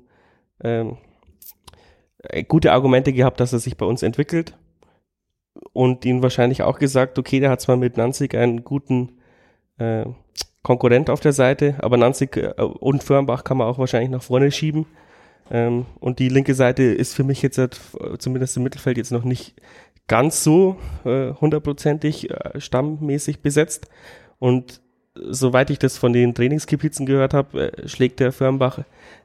ähm, äh, gute Argumente gehabt, dass er sich bei uns entwickelt. Und ihnen wahrscheinlich auch gesagt, okay, der hat zwar mit Nanzig einen guten äh, Konkurrent auf der Seite, aber Nanzig äh, und Firnbach kann man auch wahrscheinlich nach vorne schieben. Ähm, und die linke Seite ist für mich jetzt halt, zumindest im Mittelfeld jetzt noch nicht ganz so äh, hundertprozentig äh, stammmäßig besetzt. Und soweit ich das von den Trainingskipizen gehört habe, äh, schlägt der Firnbach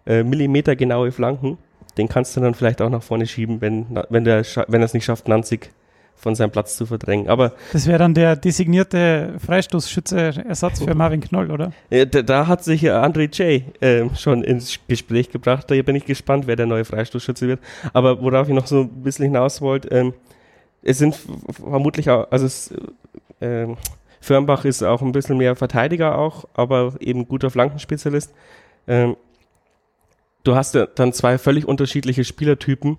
äh, millimetergenaue Flanken. Den kannst du dann vielleicht auch nach vorne schieben, wenn, wenn, der, wenn er es nicht schafft, Nanzig von seinem Platz zu verdrängen. Aber das wäre dann der designierte Freistoßschütze-Ersatz für Marvin Knoll, oder? Äh, da, da, hat sich ja André J. Äh, schon ins Gespräch gebracht. Da bin ich gespannt, wer der neue Freistoßschütze wird. Aber worauf ich noch so ein bisschen hinaus wollte, ähm, es sind vermutlich auch, also es, äh, Firnbach ist auch ein bisschen mehr Verteidiger auch, aber eben guter Flankenspezialist. Ähm, du hast ja dann zwei völlig unterschiedliche Spielertypen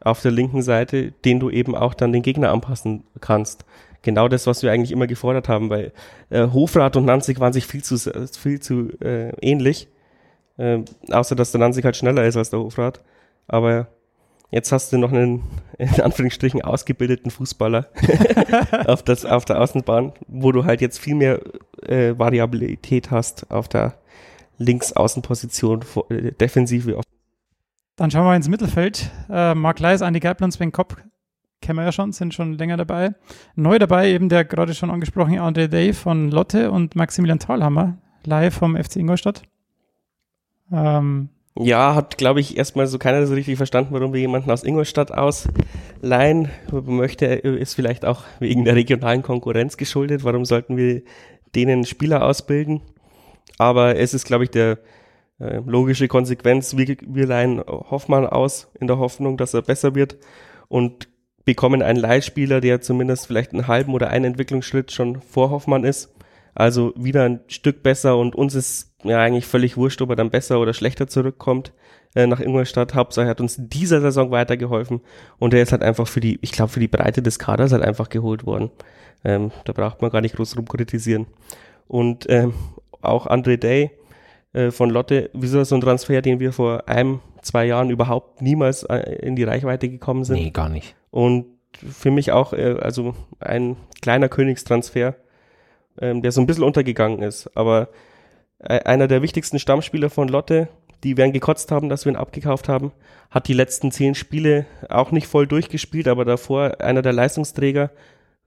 auf der linken Seite, den du eben auch dann den Gegner anpassen kannst. Genau das, was wir eigentlich immer gefordert haben, weil äh, Hofrat und Nanzig waren sich viel zu viel zu äh, ähnlich, äh, außer dass der Nanzig halt schneller ist als der Hofrat. Aber jetzt hast du noch einen [LAUGHS] in Anführungsstrichen ausgebildeten Fußballer [LAUGHS] auf, das, auf der Außenbahn, wo du halt jetzt viel mehr äh, Variabilität hast auf der Linksaußenposition, äh, Defensive. Dann schauen wir ins Mittelfeld. Äh, Mark Leis, Andi Geibler Sven Kopp kennen wir ja schon, sind schon länger dabei. Neu dabei eben der gerade schon angesprochene André Day von Lotte und Maximilian Thalhammer, live vom FC Ingolstadt. Ähm, ja, hat, glaube ich, erstmal so keiner so richtig verstanden, warum wir jemanden aus Ingolstadt ausleihen. Möchte, ist vielleicht auch wegen der regionalen Konkurrenz geschuldet. Warum sollten wir denen Spieler ausbilden? Aber es ist, glaube ich, der äh, logische Konsequenz. Wir, wir leihen Hoffmann aus in der Hoffnung, dass er besser wird und bekommen einen Leihspieler, der zumindest vielleicht einen halben oder einen Entwicklungsschritt schon vor Hoffmann ist. Also wieder ein Stück besser und uns ist ja eigentlich völlig wurscht, ob er dann besser oder schlechter zurückkommt äh, nach Ingolstadt. Hauptsache hat uns in dieser Saison weitergeholfen und er ist halt einfach für die, ich glaube für die Breite des Kaders halt einfach geholt worden. Ähm, da braucht man gar nicht groß rumkritisieren. Und ähm, auch André Day äh, von Lotte, wieso so ein Transfer, den wir vor einem, zwei Jahren überhaupt niemals äh, in die Reichweite gekommen sind. Nee, gar nicht. Und für mich auch äh, also ein kleiner Königstransfer, ähm, der so ein bisschen untergegangen ist. Aber einer der wichtigsten Stammspieler von Lotte, die werden gekotzt haben, dass wir ihn abgekauft haben, hat die letzten zehn Spiele auch nicht voll durchgespielt, aber davor einer der Leistungsträger,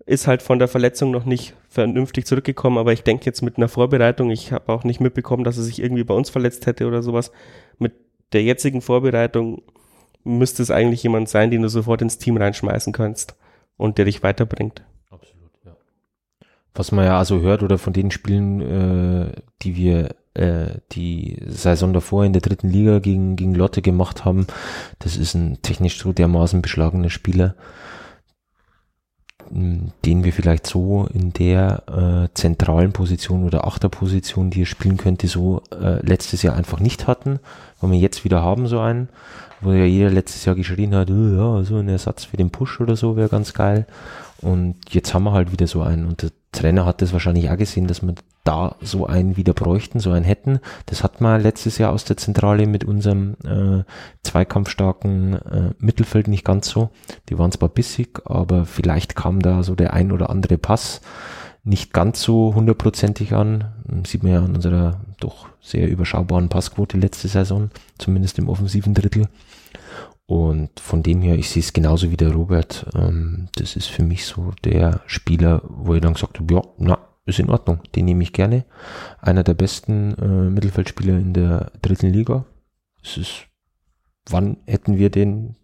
ist halt von der Verletzung noch nicht vernünftig zurückgekommen, aber ich denke jetzt mit einer Vorbereitung, ich habe auch nicht mitbekommen, dass er sich irgendwie bei uns verletzt hätte oder sowas. Mit der jetzigen Vorbereitung müsste es eigentlich jemand sein, den du sofort ins Team reinschmeißen kannst und der dich weiterbringt. Absolut, ja. Was man ja also hört oder von den Spielen, äh, die wir äh, die Saison davor in der dritten Liga gegen, gegen Lotte gemacht haben, das ist ein technisch so dermaßen beschlagener Spieler, den wir vielleicht so in der äh, zentralen Position oder Achterposition, die er spielen könnte, so äh, letztes Jahr einfach nicht hatten, weil wir jetzt wieder haben so einen, wo ja jeder letztes Jahr geschrien hat, oh, ja, so ein Ersatz für den Push oder so wäre ganz geil. Und jetzt haben wir halt wieder so einen. Und der Trainer hat das wahrscheinlich auch gesehen, dass wir da so einen wieder bräuchten, so einen hätten. Das hat man letztes Jahr aus der Zentrale mit unserem äh, zweikampfstarken äh, Mittelfeld nicht ganz so. Die waren zwar bissig, aber vielleicht kam da so der ein oder andere Pass nicht ganz so hundertprozentig an. Sieht man ja an unserer doch sehr überschaubaren Passquote letzte Saison, zumindest im offensiven Drittel. Und von dem her, ich sehe es genauso wie der Robert. Ähm, das ist für mich so der Spieler, wo ich dann gesagt habe, ja, na, ist in Ordnung, den nehme ich gerne. Einer der besten äh, Mittelfeldspieler in der dritten Liga. Es ist, wann hätten wir den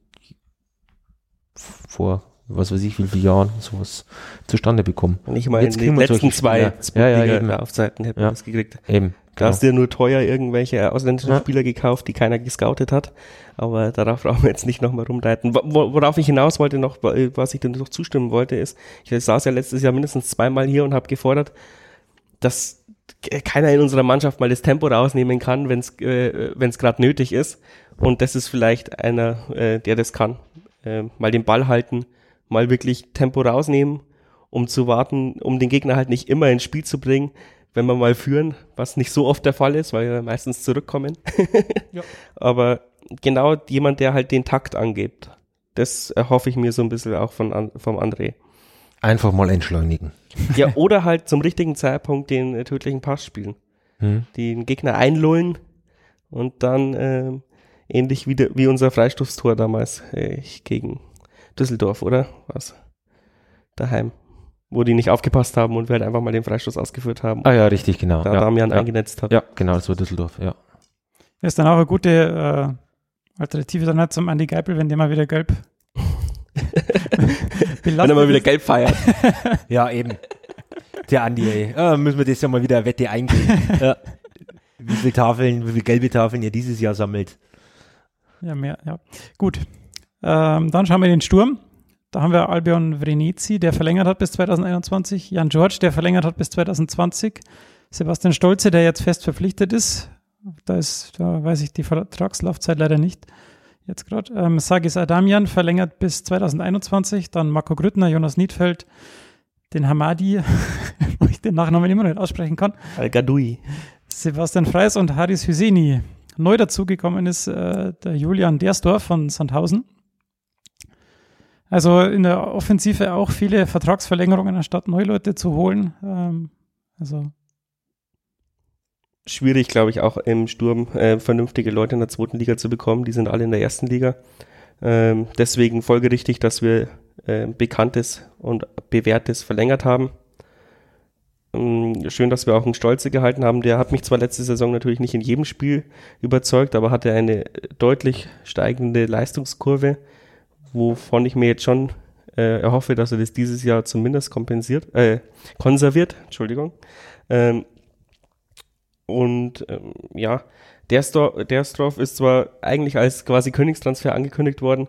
vor was weiß ich, wie viele Jahren sowas zustande bekommen. Nicht mal in den letzten zwei ja, ja, ja, Laufzeiten hätten ja. wir das gekriegt. Eben. Da hast du ja nur teuer irgendwelche ausländischen ja. Spieler gekauft, die keiner gescoutet hat. Aber darauf [LAUGHS] brauchen wir jetzt nicht nochmal rumreiten. Worauf ich hinaus wollte noch, was ich dir noch zustimmen wollte, ist, ich saß ja letztes Jahr mindestens zweimal hier und habe gefordert, dass keiner in unserer Mannschaft mal das Tempo rausnehmen kann, wenn es äh, gerade nötig ist. Und das ist vielleicht einer, äh, der das kann. Äh, mal den Ball halten, mal wirklich Tempo rausnehmen, um zu warten, um den Gegner halt nicht immer ins Spiel zu bringen, wenn wir mal führen, was nicht so oft der Fall ist, weil wir meistens zurückkommen. [LAUGHS] ja. Aber genau jemand, der halt den Takt angibt. Das erhoffe ich mir so ein bisschen auch von, vom André. Einfach mal entschleunigen. Ja, oder halt zum richtigen Zeitpunkt den äh, tödlichen Pass spielen. Hm. Den Gegner einlullen und dann äh, ähnlich wie, de, wie unser Freistoßtor damals äh, gegen Düsseldorf, oder? Was? Daheim. Wo die nicht aufgepasst haben und wir halt einfach mal den Freistoß ausgeführt haben. Ah ja, richtig, genau. Da ja, Damian ja. eingenetzt hat. Ja, genau, das war Düsseldorf, ja. Ist dann auch eine gute äh, Alternative dann halt zum Andy Geipel, wenn der mal wieder gelb [LAUGHS] wenn er mal wieder gelb feiert. [LAUGHS] ja, eben. Der Andi, ey. Ah, müssen wir das ja mal wieder Wette eingehen. [LAUGHS] ja. Wie viele Tafeln, wie viele gelbe Tafeln ihr dieses Jahr sammelt. Ja, mehr, ja. Gut. Ähm, dann schauen wir in den Sturm. Da haben wir Albion Vrenici, der verlängert hat bis 2021, Jan George, der verlängert hat bis 2020, Sebastian Stolze, der jetzt fest verpflichtet ist. Da ist, da weiß ich die Vertragslaufzeit leider nicht. Jetzt gerade. Ähm, Sagis Adamian verlängert bis 2021, dann Marco Grüttner, Jonas Niedfeld, den Hamadi, [LAUGHS] wo ich den Nachnamen immer noch nicht aussprechen kann. Al-Gadoui. Sebastian Freis und Haris Hüseni. Neu dazugekommen ist äh, der Julian Dersdorf von Sandhausen. Also in der Offensive auch viele Vertragsverlängerungen, anstatt neue Leute zu holen. Ähm, also schwierig, glaube ich, auch im Sturm äh, vernünftige Leute in der zweiten Liga zu bekommen. Die sind alle in der ersten Liga. Ähm, deswegen folgerichtig, dass wir äh, Bekanntes und Bewährtes verlängert haben. Ähm, schön, dass wir auch einen Stolze gehalten haben. Der hat mich zwar letzte Saison natürlich nicht in jedem Spiel überzeugt, aber hatte eine deutlich steigende Leistungskurve wovon ich mir jetzt schon äh, erhoffe, dass er das dieses Jahr zumindest kompensiert, äh, konserviert, Entschuldigung. Ähm, und ähm, ja, der Dersdorf ist zwar eigentlich als quasi Königstransfer angekündigt worden,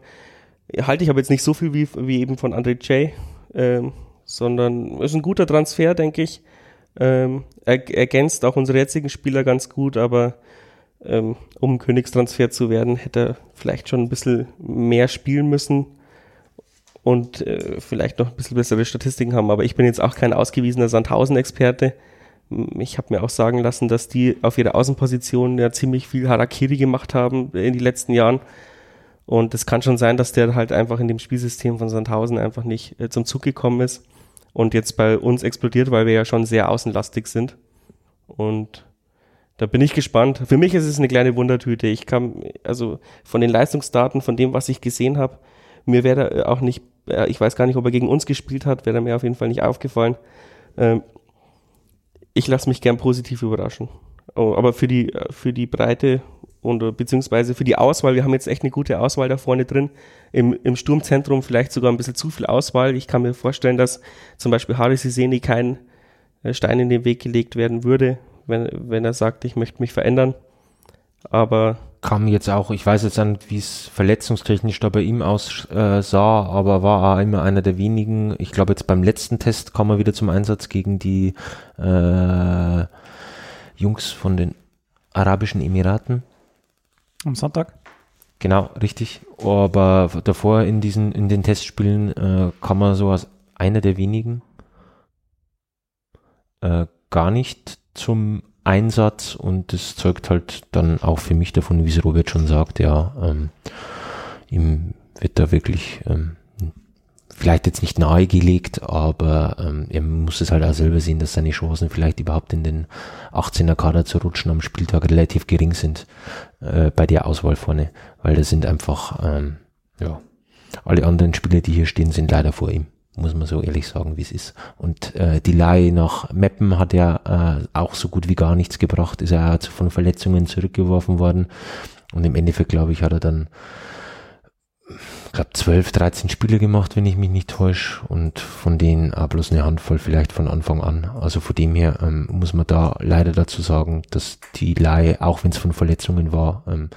halte ich aber jetzt nicht so viel wie, wie eben von André J., ähm, sondern ist ein guter Transfer, denke ich. Ähm, er, ergänzt auch unsere jetzigen Spieler ganz gut, aber ähm, um Königstransfer zu werden, hätte er vielleicht schon ein bisschen mehr spielen müssen und äh, vielleicht noch ein bisschen bessere Statistiken haben. Aber ich bin jetzt auch kein ausgewiesener Sandhausen-Experte. Ich habe mir auch sagen lassen, dass die auf ihrer Außenposition ja ziemlich viel Harakiri gemacht haben in den letzten Jahren. Und es kann schon sein, dass der halt einfach in dem Spielsystem von Sandhausen einfach nicht äh, zum Zug gekommen ist und jetzt bei uns explodiert, weil wir ja schon sehr außenlastig sind. Und da bin ich gespannt. Für mich ist es eine kleine Wundertüte. Ich kann, also von den Leistungsdaten, von dem, was ich gesehen habe, mir wäre er auch nicht, äh, ich weiß gar nicht, ob er gegen uns gespielt hat, wäre mir auf jeden Fall nicht aufgefallen. Ähm, ich lasse mich gern positiv überraschen. Oh, aber für die, für die Breite und beziehungsweise für die Auswahl, wir haben jetzt echt eine gute Auswahl da vorne drin. Im, im Sturmzentrum vielleicht sogar ein bisschen zu viel Auswahl. Ich kann mir vorstellen, dass zum Beispiel Haris Siseni kein äh, Stein in den Weg gelegt werden würde, wenn, wenn er sagt, ich möchte mich verändern. Aber kam jetzt auch, ich weiß jetzt nicht, wie es verletzungstechnisch da bei ihm aussah, äh, aber war auch immer einer der wenigen. Ich glaube, jetzt beim letzten Test kam er wieder zum Einsatz gegen die äh, Jungs von den Arabischen Emiraten. Am Sonntag? Genau, richtig. Aber davor in diesen, in den Testspielen äh, kam er so als einer der wenigen äh, gar nicht zum Einsatz und das zeugt halt dann auch für mich davon, wie es Robert schon sagt, ja, ähm, ihm wird da wirklich ähm, vielleicht jetzt nicht nahegelegt, aber ähm, er muss es halt auch selber sehen, dass seine Chancen vielleicht überhaupt in den 18er Kader zu rutschen am Spieltag relativ gering sind äh, bei der Auswahl vorne, weil das sind einfach, ähm, ja, alle anderen Spieler, die hier stehen, sind leider vor ihm muss man so ehrlich sagen, wie es ist. Und äh, die Leihe nach Meppen hat ja äh, auch so gut wie gar nichts gebracht, ist er von Verletzungen zurückgeworfen worden. Und im Endeffekt, glaube ich, hat er dann glaube, 12, 13 Spiele gemacht, wenn ich mich nicht täusche. Und von denen auch bloß eine Handvoll vielleicht von Anfang an. Also von dem her ähm, muss man da leider dazu sagen, dass die Laie, auch wenn es von Verletzungen war, ähm,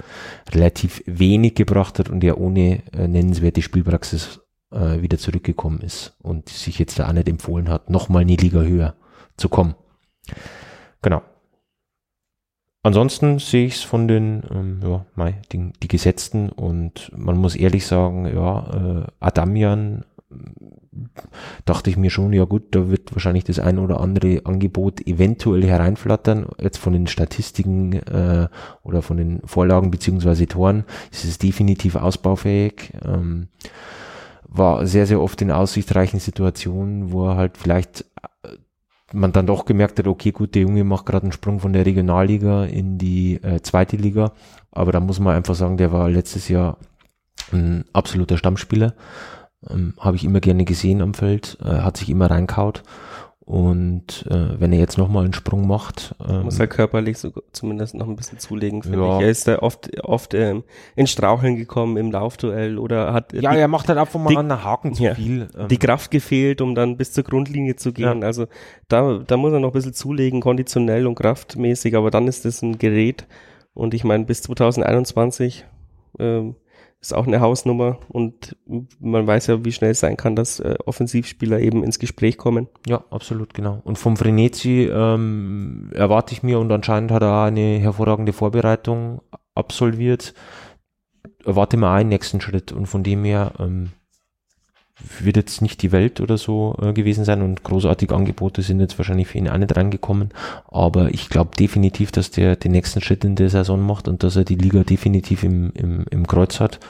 relativ wenig gebracht hat und ja ohne äh, nennenswerte Spielpraxis äh, wieder zurückgekommen ist und sich jetzt da auch nicht empfohlen hat, nochmal in die Liga höher zu kommen. Genau. Ansonsten sehe ich es von den, ähm, ja, mei, die, die Gesetzten und man muss ehrlich sagen, ja, äh, Adamian dachte ich mir schon, ja gut, da wird wahrscheinlich das ein oder andere Angebot eventuell hereinflattern. Jetzt von den Statistiken äh, oder von den Vorlagen beziehungsweise Toren ist es definitiv ausbaufähig. Ähm, war sehr, sehr oft in aussichtsreichen Situationen, wo er halt vielleicht äh, man dann doch gemerkt hat, okay, gut, der Junge macht gerade einen Sprung von der Regionalliga in die äh, zweite Liga. Aber da muss man einfach sagen, der war letztes Jahr ein absoluter Stammspieler. Ähm, Habe ich immer gerne gesehen am Feld, äh, hat sich immer reinkaut. Und äh, wenn er jetzt nochmal einen Sprung macht. Ähm, Muss er körperlich so, zumindest noch ein bisschen zulegen, finde ja. ich. Er ist da oft, oft ähm, in Straucheln gekommen im Laufduell oder hat. Ja, die, er macht halt ab und mal einen Haken zu ja, viel. Ähm. Die Kraft gefehlt, um dann bis zur Grundlinie zu gehen. Ja. Also da, da muss er noch ein bisschen zulegen, konditionell und kraftmäßig, aber dann ist das ein Gerät. Und ich meine, bis 2021 ähm, ist auch eine Hausnummer und man weiß ja, wie schnell es sein kann, dass äh, Offensivspieler eben ins Gespräch kommen. Ja, absolut, genau. Und vom Frenetzi ähm, erwarte ich mir und anscheinend hat er eine hervorragende Vorbereitung absolviert. Erwarte mir einen nächsten Schritt und von dem her ähm, wird jetzt nicht die Welt oder so äh, gewesen sein und großartige Angebote sind jetzt wahrscheinlich für ihn auch nicht reingekommen. Aber ich glaube definitiv, dass der den nächsten Schritt in der Saison macht und dass er die Liga definitiv im, im, im Kreuz hat.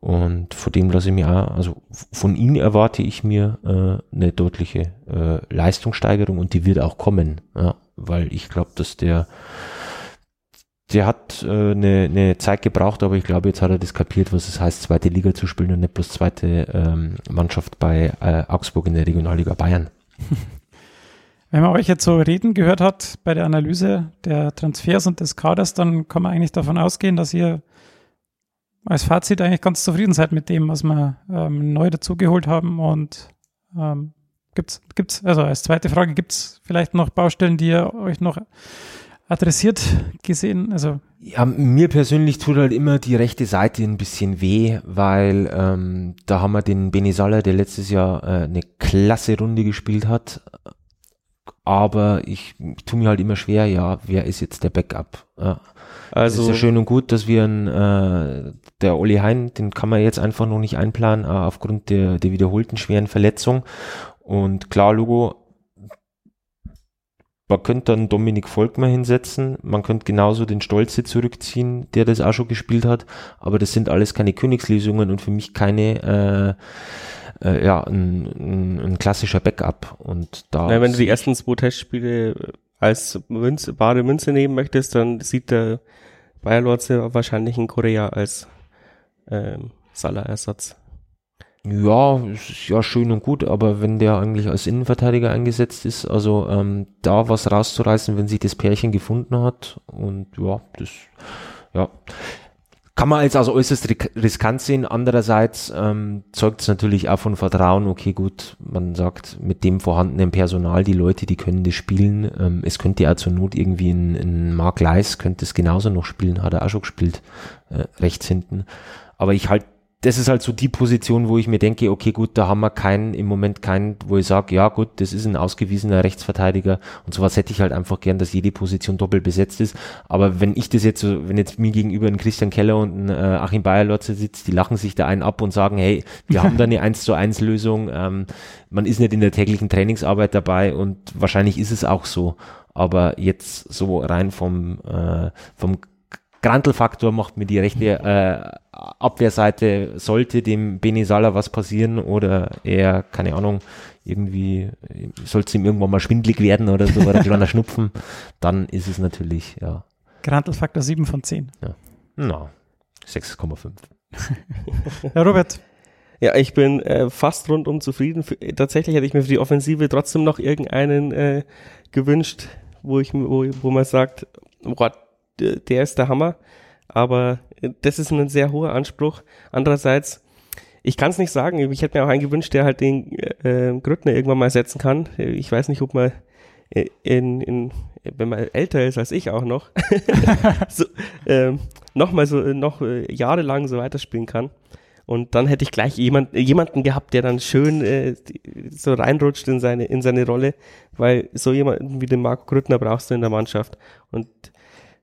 Und von dem lasse ich mir auch, also von ihm erwarte ich mir äh, eine deutliche äh, Leistungssteigerung und die wird auch kommen, ja, weil ich glaube, dass der der hat äh, eine, eine Zeit gebraucht, aber ich glaube, jetzt hat er das kapiert, was es heißt, zweite Liga zu spielen und nicht bloß zweite ähm, Mannschaft bei äh, Augsburg in der Regionalliga Bayern. [LAUGHS] Wenn man euch jetzt so reden gehört hat bei der Analyse der Transfers und des Kaders, dann kann man eigentlich davon ausgehen, dass ihr als Fazit eigentlich ganz zufrieden seid mit dem, was wir ähm, neu dazugeholt haben. Und ähm, gibt's, gibt's, also als zweite Frage, gibt es vielleicht noch Baustellen, die ihr euch noch adressiert gesehen? Also Ja, mir persönlich tut halt immer die rechte Seite ein bisschen weh, weil ähm, da haben wir den Benizala, der letztes Jahr äh, eine klasse Runde gespielt hat. Aber ich, ich tue mir halt immer schwer, ja, wer ist jetzt der Backup? Ja. Also, es ist ja schön und gut, dass wir einen, äh, der Olli Hein, den kann man jetzt einfach noch nicht einplanen, äh, aufgrund der, der wiederholten schweren Verletzung. Und klar, Logo, man könnte dann Dominik Volkmer hinsetzen, man könnte genauso den Stolze zurückziehen, der das auch schon gespielt hat, aber das sind alles keine Königslesungen und für mich keine, äh, äh, ja, ein, ein, ein klassischer Backup. Und da Ja, wenn du die ersten zwei Testspiele als Münze, bare Münze nehmen möchtest, dann sieht der Bayer Lorze wahrscheinlich in Korea als ähm, Salah-Ersatz. Ja, ist ja schön und gut, aber wenn der eigentlich als Innenverteidiger eingesetzt ist, also ähm, da was rauszureißen, wenn sich das Pärchen gefunden hat und ja, das ja kann man jetzt also äußerst riskant sehen. Andererseits ähm, zeugt es natürlich auch von Vertrauen. Okay, gut, man sagt mit dem vorhandenen Personal, die Leute, die können das spielen. Ähm, es könnte ja zur Not irgendwie ein, ein Mark Leis könnte es genauso noch spielen, hat er auch schon gespielt, äh, rechts hinten. Aber ich halt das ist halt so die Position, wo ich mir denke, okay, gut, da haben wir keinen, im Moment keinen, wo ich sage, ja gut, das ist ein ausgewiesener Rechtsverteidiger und sowas hätte ich halt einfach gern, dass jede Position doppelt besetzt ist. Aber wenn ich das jetzt so, wenn jetzt mir gegenüber ein Christian Keller und ein äh, Achim Bayerlotze sitzt, die lachen sich da einen ab und sagen, hey, wir haben da eine [LAUGHS] 1 zu 1 Lösung, ähm, man ist nicht in der täglichen Trainingsarbeit dabei und wahrscheinlich ist es auch so. Aber jetzt so rein vom, äh, vom Grantelfaktor macht mir die rechte äh, Abwehrseite, sollte dem Benizala was passieren oder er, keine Ahnung, irgendwie, sollte es ihm irgendwann mal schwindlig werden oder so, oder ein kleiner Schnupfen, [LAUGHS] dann ist es natürlich, ja. Grantelfaktor 7 von 10. Ja. Na, 6,5. Herr [LAUGHS] Robert. Ja, ich bin äh, fast rundum zufrieden. Für, tatsächlich hätte ich mir für die Offensive trotzdem noch irgendeinen äh, gewünscht, wo ich wo, wo man sagt, boah, der ist der Hammer. Aber das ist ein sehr hoher Anspruch. Andererseits, ich kann es nicht sagen. Ich hätte mir auch einen gewünscht, der halt den äh, Grüttner irgendwann mal setzen kann. Ich weiß nicht, ob man in, in, wenn man älter ist als ich auch noch, [LAUGHS] so, ähm, noch mal so noch äh, jahrelang so weiterspielen kann. Und dann hätte ich gleich jemand, jemanden gehabt, der dann schön äh, so reinrutscht in seine, in seine Rolle, weil so jemanden wie den Marco Grüttner brauchst du in der Mannschaft. Und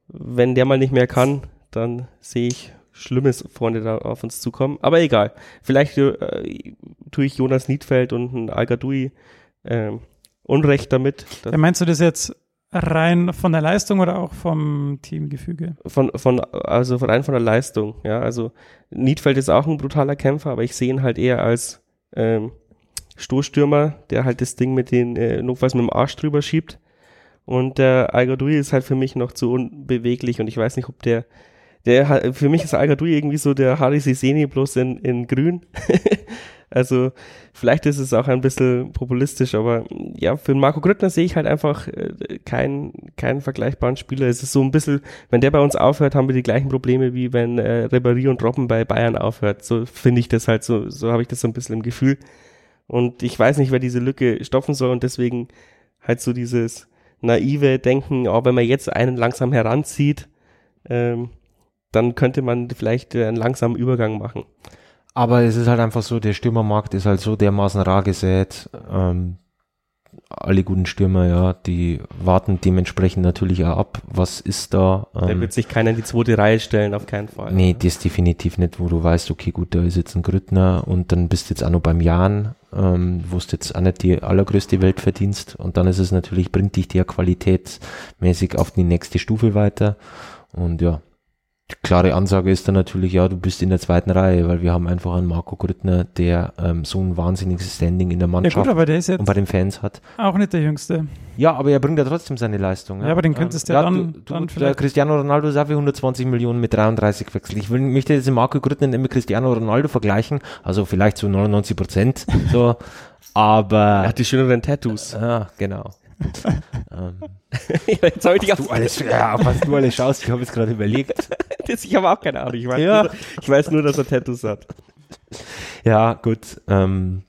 wenn der mal nicht mehr kann, dann sehe ich Schlimmes vorne da auf uns zukommen. Aber egal. Vielleicht äh, tue ich Jonas Niedfeld und ein al äh, Unrecht damit. Ja, meinst du das jetzt rein von der Leistung oder auch vom Teamgefüge? Von, von, also rein von der Leistung, ja. Also Niedfeld ist auch ein brutaler Kämpfer, aber ich sehe ihn halt eher als ähm, Stoßstürmer, der halt das Ding mit den, äh, notfalls mit dem Arsch drüber schiebt. Und der al ist halt für mich noch zu unbeweglich und ich weiß nicht, ob der der für mich ist al irgendwie so der Haris Iseni bloß in, in grün. [LAUGHS] also vielleicht ist es auch ein bisschen populistisch, aber ja, für Marco Grüttner sehe ich halt einfach äh, keinen, keinen vergleichbaren Spieler. Es ist so ein bisschen, wenn der bei uns aufhört, haben wir die gleichen Probleme, wie wenn äh, Ribéry und Robben bei Bayern aufhört. So finde ich das halt, so, so habe ich das so ein bisschen im Gefühl. Und ich weiß nicht, wer diese Lücke stopfen soll und deswegen halt so dieses naive Denken, auch wenn man jetzt einen langsam heranzieht, ähm, dann könnte man vielleicht einen langsamen Übergang machen. Aber es ist halt einfach so, der Stürmermarkt ist halt so dermaßen rar gesät. Ähm, alle guten Stürmer, ja, die warten dementsprechend natürlich auch ab, was ist da. Ähm, da wird sich keiner in die zweite Reihe stellen, auf keinen Fall. Nee, das definitiv nicht, wo du weißt, okay, gut, da ist jetzt ein Grüttner und dann bist du jetzt auch noch beim Jan, ähm, wo du jetzt auch nicht die allergrößte Welt verdienst und dann ist es natürlich, bringt dich der qualitätsmäßig auf die nächste Stufe weiter und ja, klare Ansage ist dann natürlich, ja, du bist in der zweiten Reihe, weil wir haben einfach einen Marco Grüttner, der ähm, so ein wahnsinniges Standing in der Mannschaft ja gut, aber der ist jetzt und bei den Fans hat. Auch nicht der Jüngste. Ja, aber er bringt ja trotzdem seine Leistung. Ja, ja aber den könntest du ja dann, du, dann du, Der Cristiano Ronaldo ist auch für 120 Millionen mit 33 wechselt. Ich will, möchte jetzt den Marco Grüttner nicht mit Cristiano Ronaldo vergleichen, also vielleicht zu 99 Prozent, so, [LAUGHS] aber. Er hat die schöneren Tattoos. Ja, genau ähm, [LAUGHS] jetzt habe ich dich du alles, ja, was du alles schaust, ich habe jetzt gerade überlegt. [LAUGHS] das, ich habe auch keine Ahnung. Ich weiß, ja. nur, ich weiß nur, dass er Tattoos hat. Ja, gut. Ähm,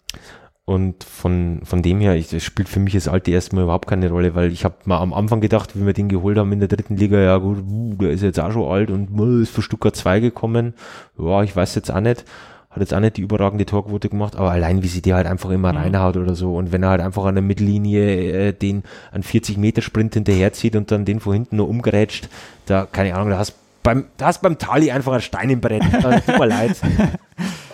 Und von, von dem her, ich, das spielt für mich das alte erstmal überhaupt keine Rolle, weil ich habe mal am Anfang gedacht, wie wir den geholt haben in der dritten Liga, ja gut, uh, der ist jetzt auch schon alt und uh, ist für Stuttgart 2 gekommen. Ja, ich weiß jetzt auch nicht. Hat jetzt auch nicht die überragende Torquote gemacht, aber allein wie sie die halt einfach immer mhm. reinhaut oder so. Und wenn er halt einfach an der Mittellinie äh, den an 40 Meter Sprint hinterherzieht und dann den von hinten nur umgerätscht, da, keine Ahnung, da hast beim, da hast beim Tali einfach ein Stein im Brett. Äh, tut mir leid. [LAUGHS]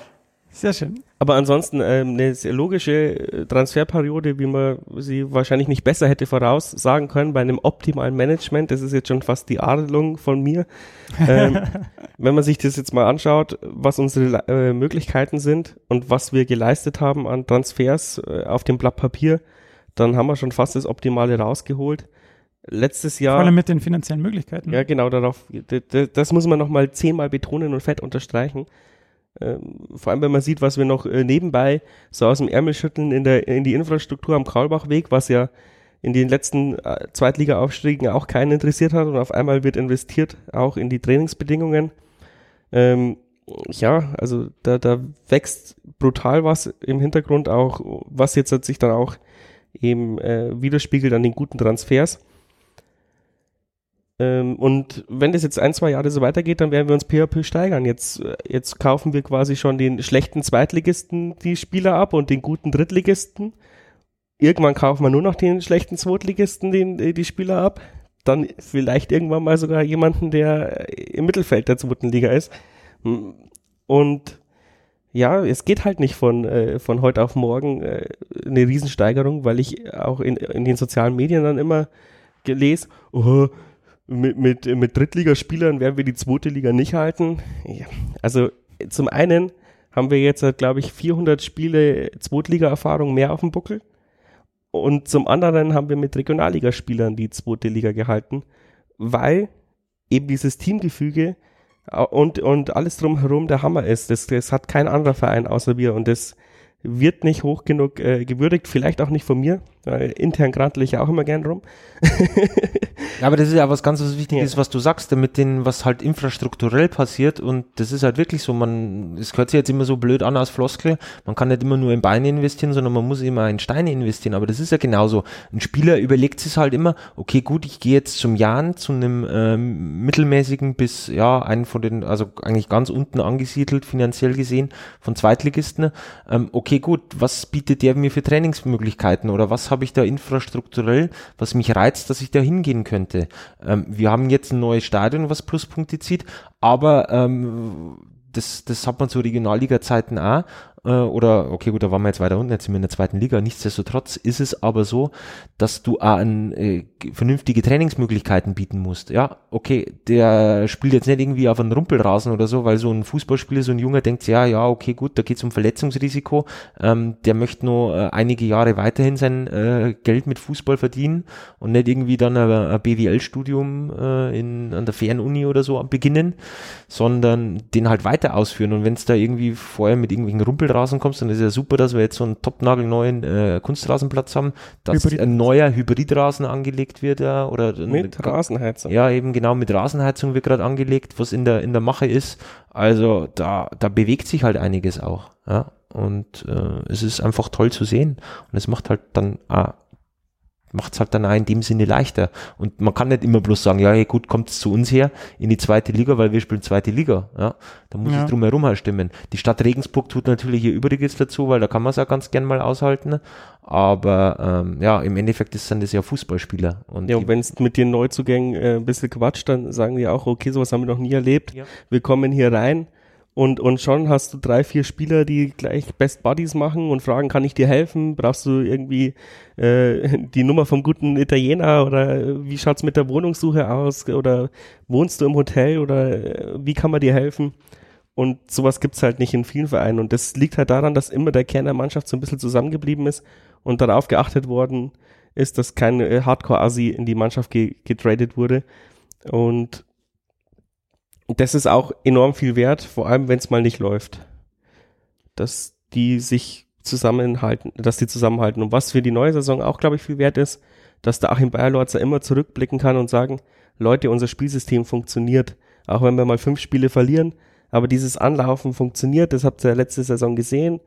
Sehr schön. Aber ansonsten ähm, eine sehr logische äh, Transferperiode, wie man sie wahrscheinlich nicht besser hätte voraussagen können bei einem optimalen Management. Das ist jetzt schon fast die Adelung von mir. ähm, [LAUGHS] wenn man sich das jetzt mal anschaut, was unsere äh, Möglichkeiten sind und was wir geleistet haben an Transfers äh, auf dem Blatt Papier, dann haben wir schon fast das Optimale rausgeholt. Letztes Jahr. Vor allem mit den finanziellen Möglichkeiten. Ja, genau, darauf. Das muss man nochmal zehnmal betonen und fett unterstreichen. Ähm, vor allem, wenn man sieht, was wir noch äh, nebenbei so aus dem Ärmel schütteln in, der, in die Infrastruktur am Kaulbachweg, was ja in den letzten äh, Zweitliga-Aufstiegen auch keinen interessiert hat und auf einmal wird investiert auch in die Trainingsbedingungen. Ähm, ja, also da, da wächst brutal was im Hintergrund auch, was jetzt sich dann auch eben äh, widerspiegelt an den guten Transfers. Ähm, und wenn das jetzt ein, zwei Jahre so weitergeht, dann werden wir uns PHP steigern. Jetzt, äh, jetzt kaufen wir quasi schon den schlechten Zweitligisten die Spieler ab und den guten Drittligisten. Irgendwann kaufen wir nur noch den schlechten Zweitligisten den, äh, die Spieler ab. Dann vielleicht irgendwann mal sogar jemanden, der äh, im Mittelfeld der zweiten Liga ist. Und ja, es geht halt nicht von, äh, von heute auf morgen äh, eine Riesensteigerung, weil ich auch in, in den sozialen Medien dann immer gelesen, oh, mit, mit, mit Drittligaspielern werden wir die zweite Liga nicht halten. Also zum einen haben wir jetzt, glaube ich, 400 Spiele Zweitliga-Erfahrung mehr auf dem Buckel. Und zum anderen haben wir mit Regionalligaspielern die zweite Liga gehalten, weil eben dieses Teamgefüge und, und alles drumherum der Hammer ist. Das, das hat kein anderer Verein außer wir und das wird nicht hoch genug äh, gewürdigt, vielleicht auch nicht von mir, weil intern grantel ich ja auch immer gern rum. ja, aber das ist ja was ganz was Wichtiges, ja. was du sagst, damit den, was halt infrastrukturell passiert und das ist halt wirklich so, man, es hört sich jetzt immer so blöd an als Floskel, man kann nicht immer nur in Beine investieren, sondern man muss immer in Steine investieren, aber das ist ja genauso. Ein Spieler überlegt sich halt immer, okay, gut, ich gehe jetzt zum Jahren zu einem ähm, mittelmäßigen bis, ja, einen von den, also eigentlich ganz unten angesiedelt, finanziell gesehen, von Zweitligisten, ähm, okay, okay, gut, was bietet der mir für Trainingsmöglichkeiten oder was habe ich da infrastrukturell, was mich reizt, dass ich da hingehen könnte? Ähm, wir haben jetzt ein neues Stadion, was Pluspunkte zieht, aber ähm, das, das hat man zu Regionalliga-Zeiten auch oder okay, gut, da waren wir jetzt weiter unten, jetzt sind wir in der zweiten Liga. Nichtsdestotrotz ist es aber so, dass du auch an, äh, vernünftige Trainingsmöglichkeiten bieten musst. Ja, okay, der spielt jetzt nicht irgendwie auf einen Rumpelrasen oder so, weil so ein Fußballspieler, so ein Junger denkt, ja, ja, okay, gut, da geht's um Verletzungsrisiko. Ähm, der möchte nur äh, einige Jahre weiterhin sein äh, Geld mit Fußball verdienen und nicht irgendwie dann ein, ein BWL-Studium äh, an der Fernuni oder so beginnen, sondern den halt weiter ausführen. Und wenn es da irgendwie vorher mit irgendwelchen Rumpel Rasen kommst, dann ist ja super, dass wir jetzt so einen topnagelneuen äh, Kunstrasenplatz haben, dass Hybrid. ein neuer Hybridrasen angelegt wird, ja, oder mit Rasenheizung. Ja, eben genau mit Rasenheizung wird gerade angelegt, was in der in der Mache ist. Also da da bewegt sich halt einiges auch, ja. Und äh, es ist einfach toll zu sehen und es macht halt dann ah, macht es halt dann auch in dem Sinne leichter. Und man kann nicht immer bloß sagen, ja, hey, gut, kommt es zu uns her in die zweite Liga, weil wir spielen zweite Liga. Ja, da muss ja. es drumherum halt stimmen. Die Stadt Regensburg tut natürlich ihr Übriges dazu, weil da kann man es auch ganz gern mal aushalten. Aber ähm, ja, im Endeffekt ist, sind das ja Fußballspieler. Und ja, und wenn es mit den Neuzugängen äh, ein bisschen quatscht, dann sagen die auch, okay, sowas haben wir noch nie erlebt. Ja. Wir kommen hier rein und, und schon hast du drei, vier Spieler, die gleich Best Buddies machen und fragen, kann ich dir helfen? Brauchst du irgendwie äh, [LAUGHS] die Nummer vom guten Italiener oder wie schaut's mit der Wohnungssuche aus? Oder wohnst du im Hotel oder äh, wie kann man dir helfen? Und sowas gibt's halt nicht in vielen Vereinen. Und das liegt halt daran, dass immer der Kern der Mannschaft so ein bisschen zusammengeblieben ist und darauf geachtet worden ist, dass kein äh, Hardcore-Asi in die Mannschaft ge getradet wurde. Und das ist auch enorm viel wert, vor allem wenn es mal nicht läuft. Dass die sich zusammenhalten, dass die zusammenhalten. Und was für die neue Saison auch, glaube ich, viel wert ist, dass der Achim Bayerlorzer immer zurückblicken kann und sagen, Leute, unser Spielsystem funktioniert. Auch wenn wir mal fünf Spiele verlieren, aber dieses Anlaufen funktioniert, das habt ihr letzte Saison gesehen.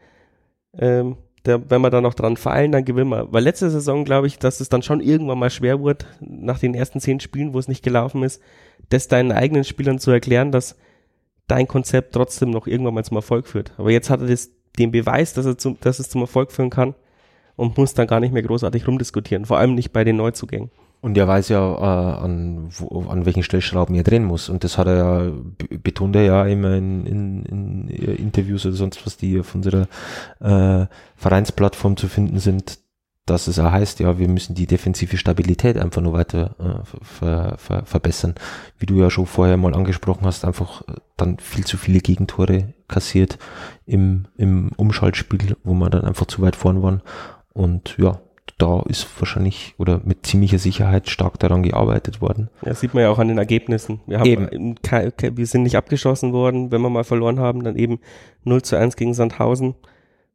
Ähm, der, wenn wir da noch dran fallen, dann gewinnen wir. Weil letzte Saison glaube ich, dass es dann schon irgendwann mal schwer wurde, nach den ersten zehn Spielen, wo es nicht gelaufen ist, das deinen eigenen Spielern zu erklären, dass dein Konzept trotzdem noch irgendwann mal zum Erfolg führt. Aber jetzt hat er das, den Beweis, dass, er zum, dass es zum Erfolg führen kann und muss dann gar nicht mehr großartig rumdiskutieren, vor allem nicht bei den Neuzugängen. Und er weiß ja, äh, an, wo, an welchen Stellschrauben er drehen muss. Und das hat er ja, betont er ja immer in, in, in Interviews oder sonst was, die auf unserer äh, Vereinsplattform zu finden sind, dass es auch heißt, ja, wir müssen die defensive Stabilität einfach nur weiter äh, ver, ver, verbessern. Wie du ja schon vorher mal angesprochen hast, einfach dann viel zu viele Gegentore kassiert im, im Umschaltspiel, wo wir dann einfach zu weit vorn waren. Und ja, da ist wahrscheinlich oder mit ziemlicher Sicherheit stark daran gearbeitet worden. Ja, sieht man ja auch an den Ergebnissen. Wir, haben eben. wir sind nicht abgeschossen worden, wenn wir mal verloren haben, dann eben 0 zu 1 gegen Sandhausen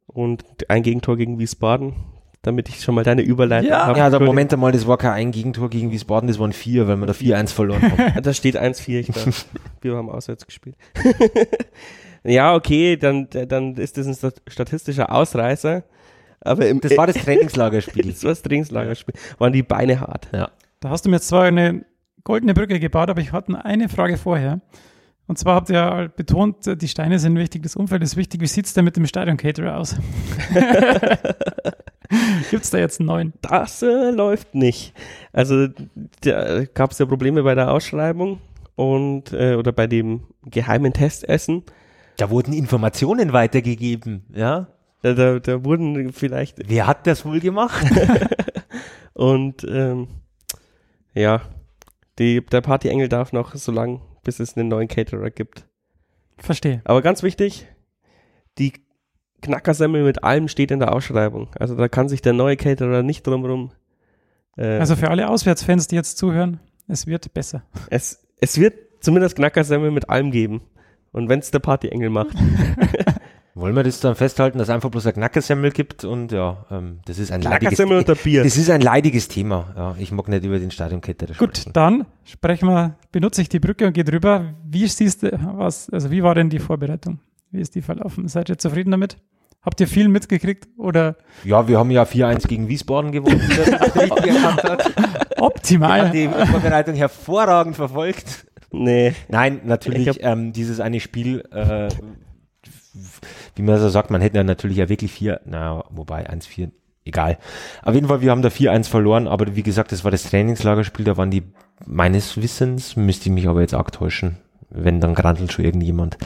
und ein Gegentor gegen Wiesbaden damit ich schon mal deine Überleitung ja. habe. Ja, der Moment einmal, das war kein ein Gegentor gegen Wiesbaden, das waren vier, weil wir da 4-1 verloren haben. [LAUGHS] da steht 1-4, ich glaube. [LAUGHS] wir haben auswärts gespielt. [LAUGHS] ja, okay, dann, dann ist das ein statistischer Ausreißer. Aber im, das war das [LAUGHS] Trainingslagerspiel. das war das Trainingslagerspiel. Waren die Beine hart. Ja. Da hast du mir zwar eine goldene Brücke gebaut, aber ich hatte eine Frage vorher. Und zwar habt ihr ja betont, die Steine sind wichtig, das Umfeld ist wichtig. Wie sieht es denn mit dem Stadion-Caterer aus? [LAUGHS] Gibt es da jetzt einen neuen? Das äh, läuft nicht. Also da gab es ja Probleme bei der Ausschreibung und äh, oder bei dem geheimen Testessen. Da wurden Informationen weitergegeben, ja. Da, da, da wurden vielleicht. Wer hat das wohl gemacht? [LAUGHS] und ähm, ja, die, der Partyengel darf noch so lange, bis es einen neuen Caterer gibt. Verstehe. Aber ganz wichtig, die Knackersemmel mit allem steht in der Ausschreibung. Also da kann sich der neue Caterer nicht drumherum. Äh, also für alle Auswärtsfans, die jetzt zuhören, es wird besser. Es, es wird zumindest Knackersemmel mit allem geben. Und wenn es der Partyengel macht. [LAUGHS] Wollen wir das dann festhalten, dass es einfach bloß ein Knackesemmel gibt und ja, ähm, das ist ein leidiges und ein [LAUGHS] Bier. Das ist ein leidiges Thema. Ja, ich mag nicht über den Stadionkette Gut, sprechen. dann sprechen wir, benutze ich die Brücke und gehe drüber. Wie siehst du, was, also wie war denn die Vorbereitung? Wie ist die verlaufen? Seid ihr zufrieden damit? Habt ihr viel mitgekriegt oder? Ja, wir haben ja 4-1 gegen Wiesbaden gewonnen. [LAUGHS] Optimal. Die Vorbereitung hervorragend verfolgt. Nee. Nein, natürlich ähm, dieses eine Spiel äh, wie man so sagt, man hätte ja natürlich ja wirklich vier, na, wobei 1-4, egal. Auf jeden Fall, wir haben da 4-1 verloren, aber wie gesagt, das war das Trainingslagerspiel, da waren die, meines Wissens, müsste ich mich aber jetzt arg täuschen, wenn dann grantelt schon irgendjemand.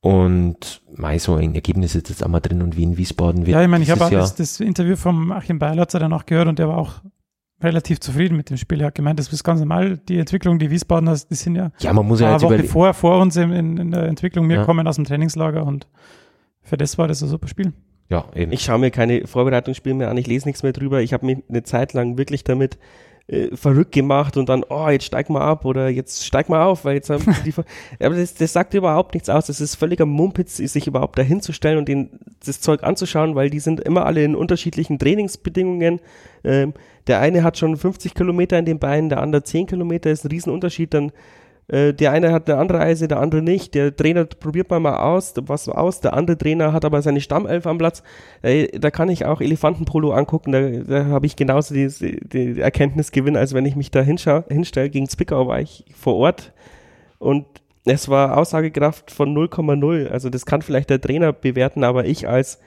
Und mei, so ein Ergebnis ist jetzt einmal drin und wie in Wiesbaden wird. Ja, ich meine, ich habe auch das, das, Interview vom Achim Beilatzer danach gehört und der war auch relativ zufrieden mit dem Spiel. Er hat gemeint, das ist ganz normal. Die Entwicklung, die Wiesbaden, die sind ja, ja man muss ja eine Woche vor, vor uns in, in, der Entwicklung. Wir ja. kommen aus dem Trainingslager und für das war das ein super Spiel. Ja, eben. Ich schaue mir keine Vorbereitungsspiele mehr an, ich lese nichts mehr drüber. Ich habe mich eine Zeit lang wirklich damit äh, verrückt gemacht und dann, oh, jetzt steig mal ab oder jetzt steig mal auf, weil jetzt haben [LAUGHS] die. Aber das, das sagt überhaupt nichts aus. Das ist völliger Mumpitz, sich überhaupt dahinzustellen und den, das Zeug anzuschauen, weil die sind immer alle in unterschiedlichen Trainingsbedingungen. Ähm, der eine hat schon 50 Kilometer in den Beinen, der andere 10 Kilometer, ist ein Riesenunterschied. Dann der eine hat eine andere Eise, der andere nicht. Der Trainer probiert mal mal aus, was aus. Der andere Trainer hat aber seine Stammelf am Platz. Äh, da kann ich auch Elefantenpolo angucken. Da, da habe ich genauso die, die Erkenntnisgewinn, als wenn ich mich da hinstelle. Gegen Zwickau war ich vor Ort und es war Aussagekraft von 0,0. Also das kann vielleicht der Trainer bewerten, aber ich als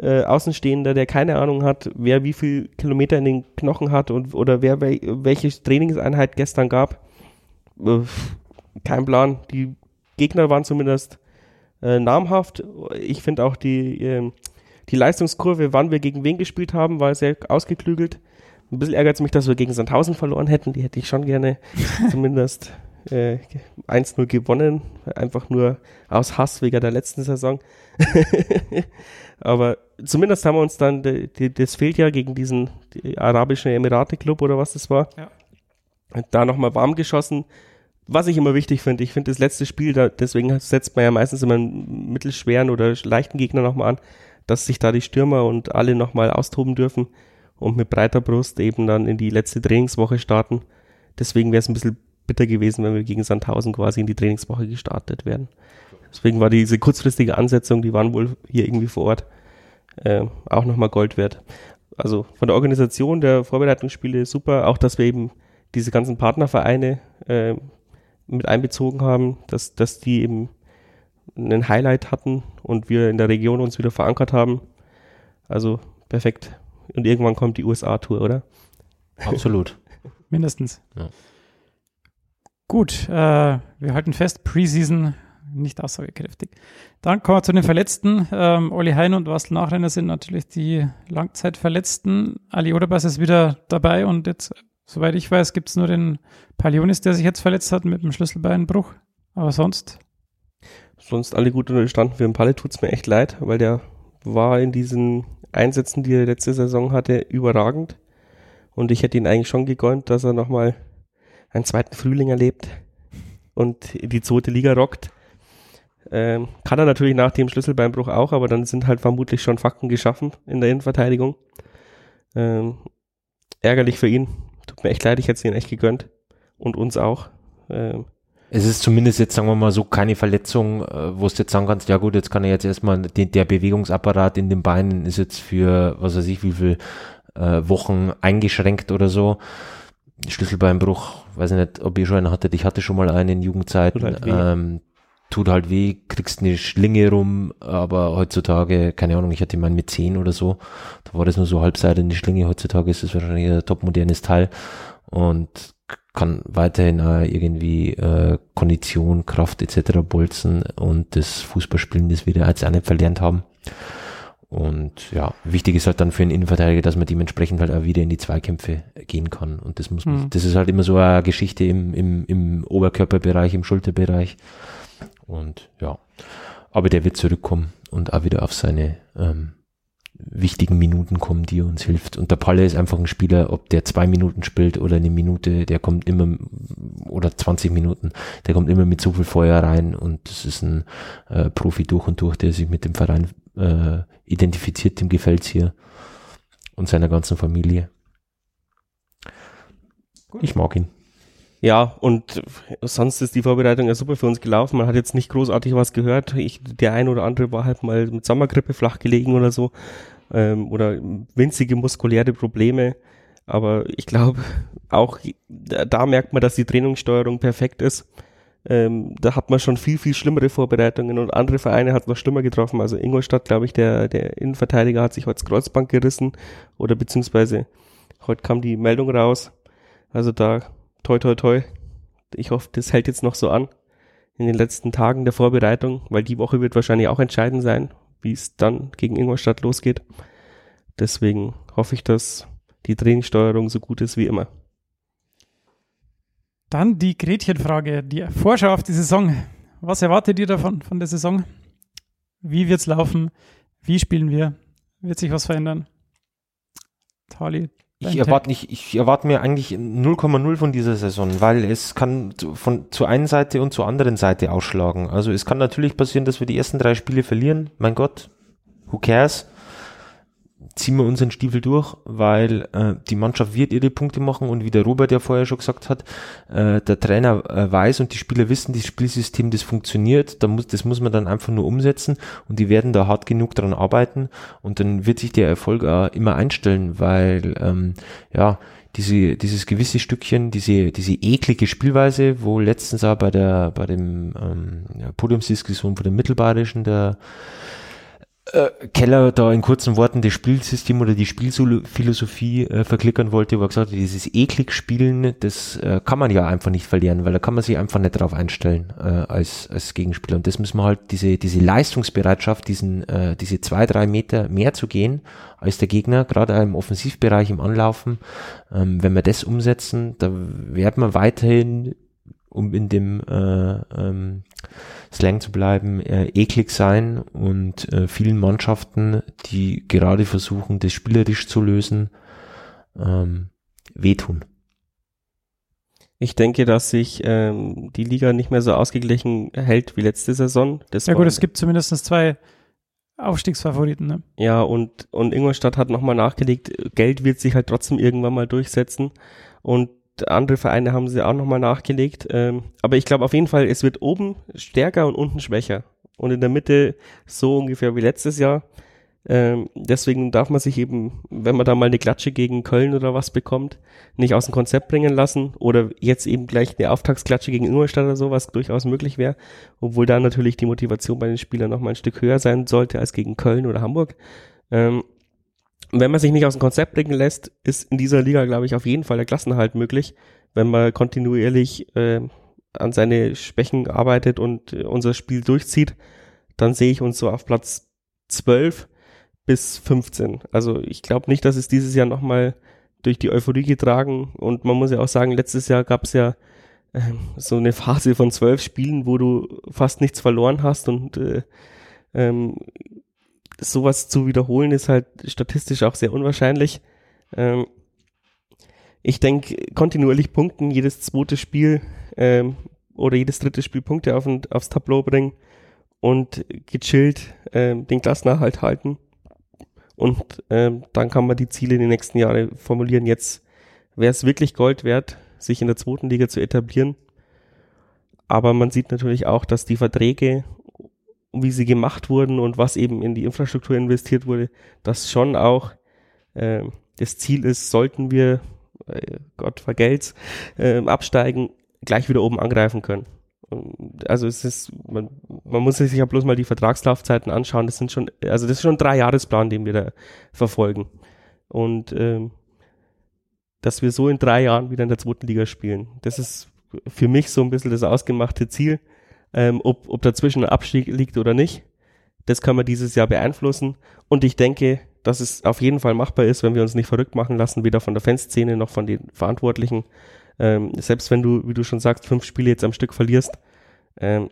äh, Außenstehender, der keine Ahnung hat, wer wie viel Kilometer in den Knochen hat und oder wer welche Trainingseinheit gestern gab, äh, kein Plan. Die Gegner waren zumindest äh, namhaft. Ich finde auch die, äh, die Leistungskurve, wann wir gegen wen gespielt haben, war sehr ausgeklügelt. Ein bisschen ärgert es mich, dass wir gegen Sandhausen verloren hätten. Die hätte ich schon gerne [LAUGHS] zumindest äh, 1-0 gewonnen. Einfach nur aus Hass wegen der letzten Saison. [LAUGHS] Aber zumindest haben wir uns dann, das fehlt ja gegen diesen die arabischen Emirate-Club oder was das war. Ja da nochmal warm geschossen. Was ich immer wichtig finde, ich finde das letzte Spiel, da, deswegen setzt man ja meistens immer einen mittelschweren oder leichten Gegner nochmal an, dass sich da die Stürmer und alle nochmal austoben dürfen und mit breiter Brust eben dann in die letzte Trainingswoche starten. Deswegen wäre es ein bisschen bitter gewesen, wenn wir gegen Sandhausen quasi in die Trainingswoche gestartet wären. Deswegen war diese kurzfristige Ansetzung, die waren wohl hier irgendwie vor Ort, äh, auch nochmal Gold wert. Also von der Organisation der Vorbereitungsspiele super, auch dass wir eben diese ganzen Partnervereine äh, mit einbezogen haben, dass, dass die eben einen Highlight hatten und wir in der Region uns wieder verankert haben. Also perfekt. Und irgendwann kommt die USA-Tour, oder? Absolut. [LAUGHS] Mindestens. Ja. Gut, äh, wir halten fest, Preseason nicht aussagekräftig. Dann kommen wir zu den Verletzten. Ähm, Olli Hein und Wastel Nachrenner sind natürlich die Langzeitverletzten. Ali Oderbas ist wieder dabei und jetzt, soweit ich weiß, gibt es nur den Palionis, der sich jetzt verletzt hat mit dem Schlüsselbeinbruch. Aber sonst? Sonst alle gut unterstanden. Für den Palle tut es mir echt leid, weil der war in diesen Einsätzen, die er letzte Saison hatte, überragend. Und ich hätte ihn eigentlich schon gegönnt, dass er nochmal einen zweiten Frühling erlebt und die zweite Liga rockt. Ähm, kann er natürlich nach dem Schlüsselbeinbruch auch, aber dann sind halt vermutlich schon Fakten geschaffen in der Innenverteidigung. Ähm, ärgerlich für ihn. Mir echt leid, ich hätte es ihn echt gegönnt. Und uns auch. Ähm, es ist zumindest jetzt, sagen wir mal so, keine Verletzung, äh, wo du jetzt sagen kannst, ja gut, jetzt kann er jetzt erstmal, den, der Bewegungsapparat in den Beinen ist jetzt für, was weiß ich, wie viel äh, Wochen eingeschränkt oder so. Schlüsselbeinbruch, weiß ich nicht, ob ihr schon einen hattet, ich hatte schon mal einen in Jugendzeiten. Halt ähm, tut halt weh, kriegst eine Schlinge rum, aber heutzutage, keine Ahnung, ich hatte meinen mit 10 oder so, da war das nur so halbseitig eine Schlinge, heutzutage ist es wahrscheinlich ein topmodernes Teil und kann weiterhin auch irgendwie äh, Kondition, Kraft etc. bolzen und das Fußballspielen, das wir da jetzt auch nicht verlernt haben. Und ja, wichtig ist halt dann für einen Innenverteidiger, dass man dementsprechend halt auch wieder in die Zweikämpfe gehen kann. Und das muss man, Mhm. das ist halt immer so eine Geschichte im, im, im Oberkörperbereich, im Schulterbereich. Und ja, aber der wird zurückkommen und auch wieder auf seine ähm, wichtigen Minuten kommen, die uns hilft. Und der Palle ist einfach ein Spieler, ob der zwei Minuten spielt oder eine Minute, der kommt immer, oder 20 Minuten, der kommt immer mit so viel Feuer rein und das ist ein äh, Profi durch und durch, der sich mit dem Verein äh, identifiziert, dem gefällt's hier und seiner ganzen Familie. Ich mag ihn. Ja, und sonst ist die Vorbereitung ja super für uns gelaufen. Man hat jetzt nicht großartig was gehört. Ich, der ein oder andere war halt mal mit Sommergrippe flach gelegen oder so. Ähm, oder winzige muskuläre Probleme. Aber ich glaube, auch da, merkt man, dass die Trainingssteuerung perfekt ist. Ähm, da hat man schon viel, viel schlimmere Vorbereitungen und andere Vereine hat noch schlimmer getroffen. Also Ingolstadt, glaube ich, der, der Innenverteidiger hat sich heute das Kreuzband gerissen oder beziehungsweise heute kam die Meldung raus. Also da toi toi toi. Ich hoffe, das hält jetzt noch so an in den letzten Tagen der Vorbereitung, weil die Woche wird wahrscheinlich auch entscheidend sein, wie es dann gegen Ingolstadt losgeht. Deswegen hoffe ich, dass die Trainingssteuerung so gut ist wie immer. Dann die Gretchenfrage, die Vorschau auf die Saison. Was erwartet ihr davon, von der Saison? Wie wird's laufen? Wie spielen wir? Wird sich was verändern? Tali, Ich erwarte nicht, ich erwarte mir eigentlich 0,0 von dieser Saison, weil es kann von zur einen Seite und zur anderen Seite ausschlagen. Also es kann natürlich passieren, dass wir die ersten drei Spiele verlieren. Mein Gott, who cares? Ziehen wir unseren Stiefel durch, weil äh, die Mannschaft wird ihre Punkte machen und wie der Robert ja vorher schon gesagt hat, äh, der Trainer äh, weiß und die Spieler wissen, das Spielsystem, das funktioniert, da muss, das muss man dann einfach nur umsetzen und die werden da hart genug dran arbeiten und dann wird sich der Erfolg auch immer einstellen, weil ähm, ja, diese, dieses gewisse Stückchen, diese, diese eklige Spielweise, wo letztens auch bei der, bei dem ähm, ja, Podiumsdiskussion von dem Mittelbayerischen der äh, Keller da in kurzen Worten das Spielsystem oder die Spielphilosophie äh, verklickern wollte, wo er gesagt hat, dieses eklig Spielen, das äh, kann man ja einfach nicht verlieren, weil da kann man sich einfach nicht drauf einstellen äh, als, als Gegenspieler. Und das müssen wir halt, diese, diese Leistungsbereitschaft, diesen, äh, diese zwei, drei Meter mehr zu gehen als der Gegner, gerade im Offensivbereich, im Anlaufen, ähm, wenn wir das umsetzen, da werden wir weiterhin um in dem äh, ähm, Slang zu bleiben, äh, eklig sein und äh, vielen Mannschaften, die gerade versuchen, das spielerisch zu lösen, ähm, wehtun. Ich denke, dass sich ähm, die Liga nicht mehr so ausgeglichen hält wie letzte Saison. Das ja gut, es gibt zumindest zwei Aufstiegsfavoriten. Ne? Ja, und, und Ingolstadt hat nochmal nachgelegt, Geld wird sich halt trotzdem irgendwann mal durchsetzen. Und andere Vereine haben sie auch nochmal nachgelegt. Ähm, aber ich glaube auf jeden Fall, es wird oben stärker und unten schwächer. Und in der Mitte so ungefähr wie letztes Jahr. Ähm, deswegen darf man sich eben, wenn man da mal eine Klatsche gegen Köln oder was bekommt, nicht aus dem Konzept bringen lassen oder jetzt eben gleich eine Auftagsklatsche gegen Ingolstadt oder so, was durchaus möglich wäre, obwohl da natürlich die Motivation bei den Spielern noch mal ein Stück höher sein sollte als gegen Köln oder Hamburg. Ähm, wenn man sich nicht aus dem Konzept bringen lässt, ist in dieser Liga, glaube ich, auf jeden Fall der Klassenhalt möglich, wenn man kontinuierlich äh, an seine Schwächen arbeitet und äh, unser Spiel durchzieht, dann sehe ich uns so auf Platz 12 bis 15. Also ich glaube nicht, dass es dieses Jahr nochmal durch die Euphorie getragen und man muss ja auch sagen, letztes Jahr gab es ja äh, so eine Phase von zwölf Spielen, wo du fast nichts verloren hast und äh, ähm, sowas zu wiederholen ist halt statistisch auch sehr unwahrscheinlich. Ähm, ich denke, kontinuierlich punkten, jedes zweite Spiel ähm, oder jedes dritte Spiel Punkte auf, aufs Tableau bringen und gechillt ähm, den Klassenerhalt halten und ähm, dann kann man die Ziele in den nächsten Jahren formulieren. Jetzt wäre es wirklich Gold wert, sich in der zweiten Liga zu etablieren. Aber man sieht natürlich auch, dass die Verträge, wie sie gemacht wurden und was eben in die Infrastruktur investiert wurde, das schon auch äh, das Ziel ist, sollten wir, äh, Gott vergelt's, äh, absteigen, gleich wieder oben angreifen können also es ist, man, man muss sich ja bloß mal die Vertragslaufzeiten anschauen. Das sind schon, also das ist schon ein Dreijahresplan, den wir da verfolgen. Und ähm, dass wir so in drei Jahren wieder in der zweiten Liga spielen, das ist für mich so ein bisschen das ausgemachte Ziel. Ähm, ob, ob dazwischen ein Abstieg liegt oder nicht, das kann man dieses Jahr beeinflussen. Und ich denke, dass es auf jeden Fall machbar ist, wenn wir uns nicht verrückt machen lassen, weder von der Fanszene noch von den Verantwortlichen. Ähm, selbst wenn du, wie du schon sagst, fünf Spiele jetzt am Stück verlierst, ähm,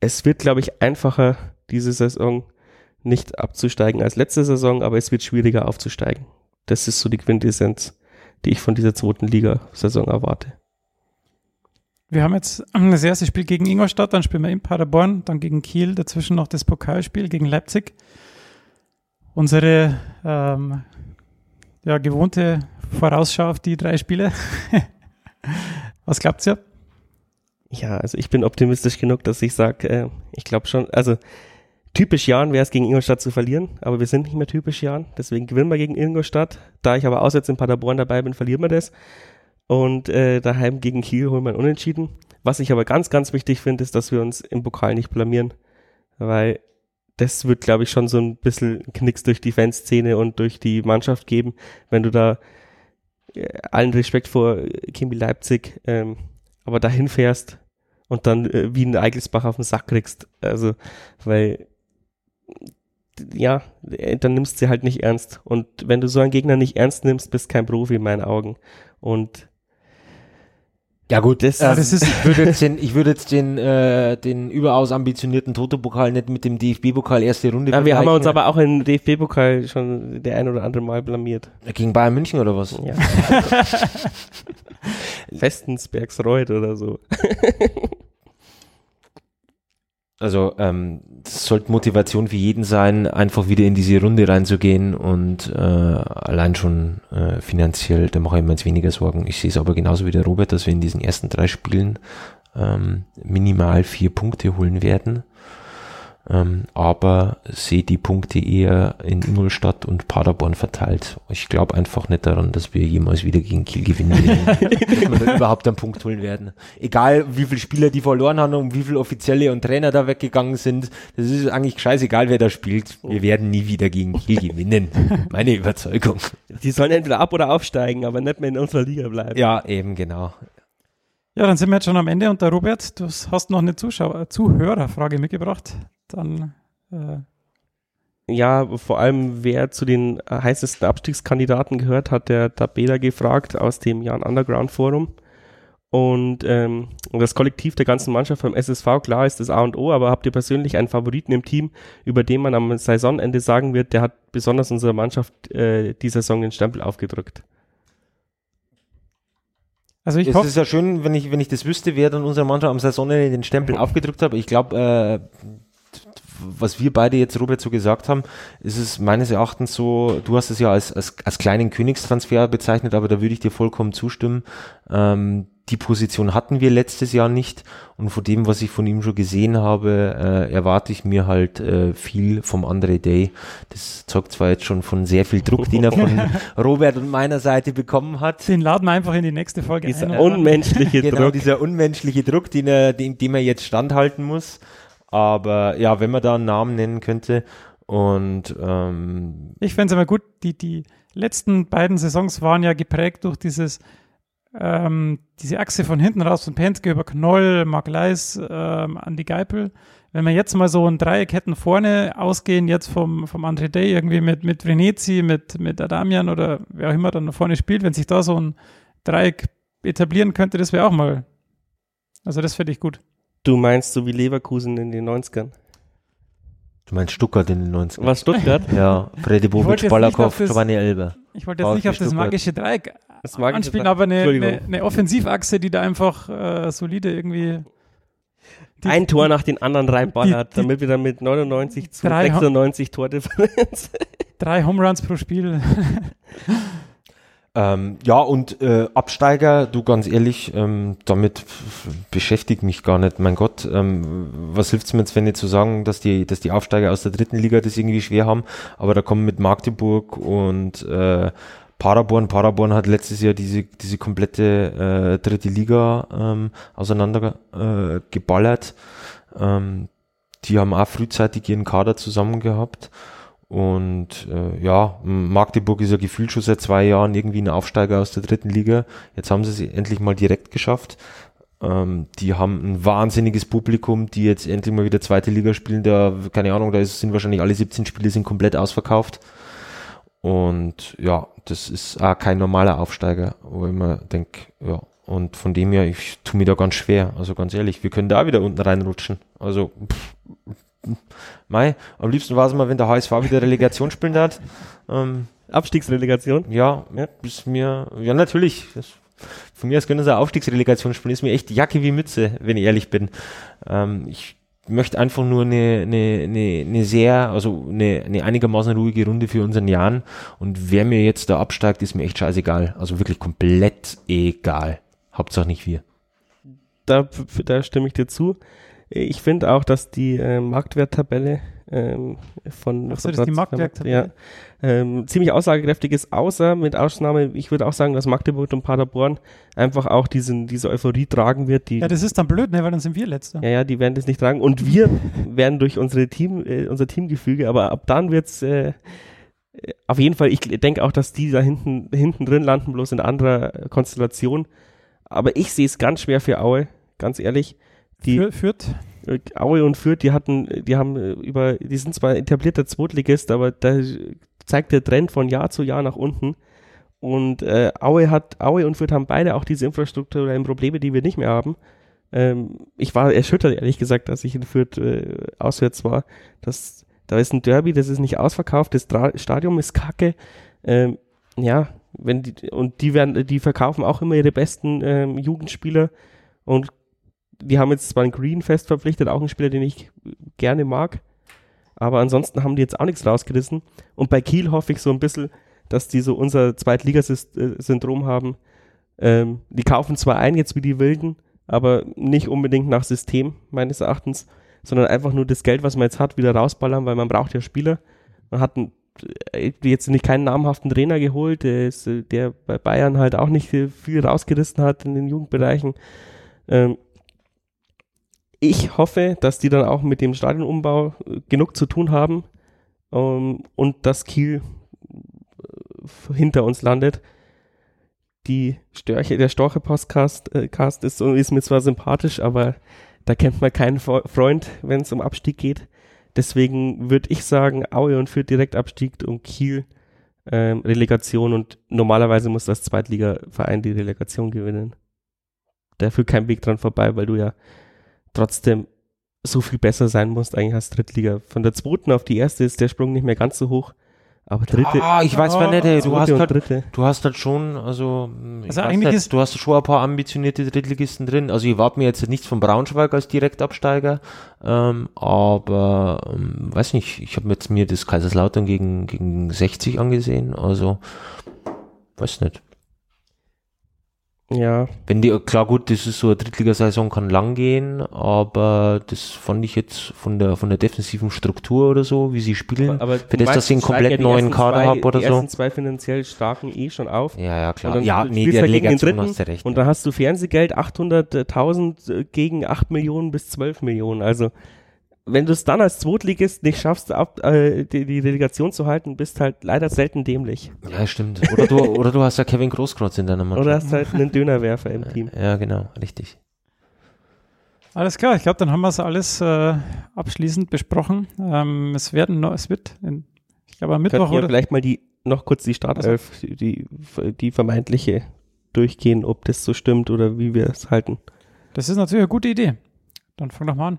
es wird, glaube ich, einfacher, diese Saison nicht abzusteigen als letzte Saison, aber es wird schwieriger aufzusteigen. Das ist so die Quintessenz, die ich von dieser zweiten Liga-Saison erwarte. Wir haben jetzt das erste Spiel gegen Ingolstadt, dann spielen wir in Paderborn, dann gegen Kiel, dazwischen noch das Pokalspiel gegen Leipzig. Unsere ähm, ja, gewohnte Vorausschau auf die drei Spiele. [LAUGHS] Was glaubt ihr? Ja, also ich bin optimistisch genug, dass ich sage, äh, ich glaube schon, also typisch Jan wäre es gegen Ingolstadt zu verlieren, aber wir sind nicht mehr typisch Jan, deswegen gewinnen wir gegen Ingolstadt. Da ich aber auswärts in Paderborn dabei bin, verlieren wir das. Und äh, daheim gegen Kiel holen wir einen Unentschieden. Was ich aber ganz, ganz wichtig finde, ist, dass wir uns im Pokal nicht blamieren, weil das wird, glaube ich, schon so ein bisschen Knicks durch die Fanszene und durch die Mannschaft geben, wenn du da äh, allen Respekt vor Kimbi Leipzig, ähm, aber dahin fährst und dann äh, wie ein Eigelsbach auf den Sack kriegst. Also, weil ja, dann nimmst du sie halt nicht ernst. Und wenn du so einen Gegner nicht ernst nimmst, bist kein Profi in meinen Augen. Und ja gut, das, äh, das ist, ich würde jetzt den, ich würde jetzt den, äh, den überaus ambitionierten Toto-Pokal nicht mit dem DFB-Pokal erste Runde ja, Wir haben uns aber auch im DFB-Pokal schon der ein oder andere Mal blamiert. Gegen Bayern München oder was? Ja. [LAUGHS] Westensbergsreuth oder so. [LAUGHS] Also ähm, das sollte Motivation für jeden sein, einfach wieder in diese Runde reinzugehen und äh, allein schon äh, finanziell, da mache ich mir jetzt weniger Sorgen. Ich sehe es aber genauso wie der Robert, dass wir in diesen ersten drei Spielen ähm, minimal vier Punkte holen werden ähm, aber sehe die Punkte eher in Ingolstadt und Paderborn verteilt. Ich glaube einfach nicht daran, dass wir jemals wieder gegen Kiel gewinnen werden, dass wir da überhaupt einen Punkt holen werden. Egal, wie viele Spieler die verloren haben und wie viele Offizielle und Trainer da weggegangen sind, das ist eigentlich scheißegal, wer da spielt. Wir werden nie wieder gegen Kiel [LAUGHS] gewinnen. Meine Überzeugung. Die sollen entweder ab- oder aufsteigen, aber nicht mehr in unserer Liga bleiben. Ja, eben, genau. Ja, dann sind wir jetzt schon am Ende und der Robert, du hast noch eine Zuschauer Zuhörerfrage mitgebracht dann. Äh ja, vor allem wer zu den heißesten Abstiegskandidaten gehört, hat der Tabela gefragt aus dem Jan Underground Forum. Und ähm, das Kollektiv der ganzen Mannschaft vom SSV, klar ist das A und O, aber habt ihr persönlich einen Favoriten im Team, über den man am Saisonende sagen wird, der hat besonders unserer Mannschaft äh, die Saison den Stempel aufgedrückt? Also ich. Es ist ja schön, wenn ich, wenn ich das wüsste, wer dann unserer Mannschaft am Saisonende den Stempel aufgedrückt hat. Ich glaube, äh, was wir beide jetzt, Robert, so gesagt haben, ist es meines Erachtens so, du hast es ja als, als, als kleinen Königstransfer bezeichnet, aber da würde ich dir vollkommen zustimmen. Ähm, die Position hatten wir letztes Jahr nicht und von dem, was ich von ihm schon gesehen habe, äh, erwarte ich mir halt äh, viel vom Andre Day. Das zeugt zwar jetzt schon von sehr viel Druck, den er von [LAUGHS] Robert und meiner Seite bekommen hat. Den laden wir einfach in die nächste Folge Dieser ein. unmenschliche [LAUGHS] Genau, Druck. dieser unmenschliche Druck, den er, dem, dem er jetzt standhalten muss. Aber ja, wenn man da einen Namen nennen könnte und ähm, Ich fände es immer gut, die, die letzten beiden Saisons waren ja geprägt durch dieses, ähm, diese Achse von hinten raus von Penske über Knoll, Mark Leis, ähm, Andy Geipel. Wenn wir jetzt mal so ein Dreieck hätten vorne ausgehen, jetzt vom, vom André Day irgendwie mit, mit Venezi, mit, mit Adamian oder wer auch immer dann da vorne spielt, wenn sich da so ein Dreieck etablieren könnte, das wäre auch mal. Also das finde ich gut. Du meinst so wie Leverkusen in den 90ern. du meinst Stuttgart in den 90ern. Was Stuttgart? [LAUGHS] Ja, Freddy Bobic, nicht auf das- Giovanni Elber. Ich wollte jetzt nicht auf das Stuttgart. magische Dreieck Das mag ich anspielen, nicht. aber eine, eine, eine Offensivachse, die da einfach äh, solide irgendwie. Die, Ein Tor nach den anderen reinballert, die- damit wir dann mit 99 zu Drei Ha- 96 Tordifferenz. Drei Home Runs pro Spiel. [LAUGHS] Ähm, ja, und äh, Absteiger, du ganz ehrlich, ähm, damit beschäftigt mich gar nicht. Mein Gott, ähm, was hilft's mir jetzt, wenn ich zu sagen, dass die, dass die Aufsteiger aus der dritten Liga das irgendwie schwer haben, aber da kommen mit Magdeburg und äh, Paderborn, Paderborn hat letztes Jahr diese, diese komplette äh, dritte Liga ähm, auseinander äh. Ähm, die haben auch frühzeitig ihren Kader zusammen gehabt. Und äh, ja, Magdeburg ist ja gefühlt schon seit zwei Jahren irgendwie ein Aufsteiger aus der dritten Liga. Jetzt haben sie es endlich mal direkt geschafft. Ähm, die haben ein wahnsinniges Publikum, die jetzt endlich mal wieder zweite Liga spielen. Da, keine Ahnung, da ist, sind wahrscheinlich alle 17 Spiele sind komplett ausverkauft. Und ja, das ist auch kein normaler Aufsteiger, wo ich mir denke, ja, und von dem her, ich tue mir da ganz schwer. Also ganz ehrlich, wir können da wieder unten reinrutschen. Also, pff, Mai, am liebsten war es mal, wenn der HSV wieder Relegation spielen hat. Ähm, Abstiegsrelegation. ja, ja, ist mir, ja natürlich. Das, von mir aus können sie eine Aufstiegsrelegation spielen. Ist mir echt Jacke wie Mütze, wenn ich ehrlich bin. Ähm, ich möchte einfach nur eine, eine, eine, eine sehr, also eine, eine einigermaßen ruhige Runde für unseren Jan. Und wer mir jetzt da absteigt, ist mir echt scheißegal. Also wirklich komplett egal. Hauptsache nicht wir. Da, da stimme ich dir zu. Ich finde auch, dass die äh, Marktwerttabelle ähm, von, Ach so, von das ist die Marktwerttabelle. Ja, ähm, ziemlich aussagekräftig ist, außer mit Ausnahme, ich würde auch sagen, dass Magdeburg und Paderborn einfach auch diesen, diese Euphorie tragen wird, die Ja, das ist dann blöd, ne? Weil dann sind wir Letzter. Ja, ja, die werden das nicht tragen. Und wir [LAUGHS] werden durch unsere Team, äh, unser Teamgefüge, aber ab dann wird's äh, auf jeden Fall, ich denke auch, dass die da hinten, hinten drin landen, bloß in anderer Konstellation. Aber ich sehe es ganz schwer für Aue, ganz ehrlich. Die Für, führt. äh, Aue und Fürth, die hatten, die haben äh, über, die sind zwar etablierter Zweitligist, aber da zeigt der Trend von Jahr zu Jahr nach unten. Und äh, Aue hat, Aue und Fürth haben beide auch diese infrastrukturellen Probleme, die wir nicht mehr haben. Ähm, ich war erschüttert, ehrlich gesagt, als ich in Fürth äh, auswärts war. Das, da ist ein Derby, das ist nicht ausverkauft, das Dra Stadion ist kacke. Ähm, ja, wenn die, und die werden, die verkaufen auch immer ihre besten ähm, Jugendspieler und die haben jetzt zwar einen Green fest verpflichtet, auch einen Spieler, den ich gerne mag, aber ansonsten haben die jetzt auch nichts rausgerissen. Und bei Kiel hoffe ich so ein bisschen, dass die so unser Zweitligasyndrom haben. Ähm, die kaufen zwar ein jetzt wie die Wilden, aber nicht unbedingt nach System, meines Erachtens, sondern einfach nur das Geld, was man jetzt hat, wieder rausballern, weil man braucht ja Spieler. Man hat einen, äh, jetzt nicht keinen namhaften Trainer geholt, der, ist, äh, der bei Bayern halt auch nicht viel rausgerissen hat in den Jugendbereichen. Ähm, ich hoffe, dass die dann auch mit dem Stadionumbau äh, genug zu tun haben ähm, und dass Kiel äh, hinter uns landet. Die Störche, der Storche-Podcast äh, Cast ist, ist mir zwar sympathisch, aber da kennt man keinen Fre- Freund, wenn es um Abstieg geht. Deswegen würde ich sagen, Aue und Fürth Direktabstieg und Kiel ähm, Relegation und normalerweise muss das Zweitligaverein die Relegation gewinnen. Da führt kein Weg dran vorbei, weil du ja trotzdem so viel besser sein musst eigentlich als Drittliga. Von der zweiten auf die erste ist der Sprung nicht mehr ganz so hoch, aber dritte, Ah, ich weiß mal nicht, ey, du hast halt, dritte. du hast halt schon, also, ich Also eigentlich nicht, ist- du hast schon ein paar ambitionierte Drittligisten drin. Also ich warte mir jetzt nichts von Braunschweig als Direktabsteiger, ähm, aber ähm, weiß nicht, ich habe jetzt mir das Kaiserslautern gegen, gegen 60 angesehen, also weiß nicht. Ja, Wenn die, klar gut, das ist so eine Drittligasaison kann lang gehen, aber das fand ich jetzt von der, von der defensiven Struktur oder so, wie sie spielen, aber für das, dass ich einen komplett neuen Kader habe oder die so. ersten zwei finanziell starken eh schon auf. Ja, ja, klar. Und dann Ja, nee, der halt gegen den Dritten hast du recht. Und da hast du Fernsehgeld 800.000 gegen 8 Millionen bis 12 Millionen. Also wenn du es dann als Zweitligist nicht schaffst, ab, äh, die, die Relegation zu halten, bist halt leider selten dämlich. Ja, stimmt. Oder du, oder du hast ja Kevin Großkreuz in deiner Mannschaft. Oder hast halt einen Dönerwerfer im Team. Ja, genau, richtig. Alles klar, ich glaube, dann haben wir es alles äh, abschließend besprochen. Ähm, es werden noch, es wird, in, ich glaube, am Mittwoch oder vielleicht mal die noch kurz die Startelf, die, die vermeintliche durchgehen, ob das so stimmt oder wie wir es halten. Das ist natürlich eine gute Idee. Dann fang doch mal an.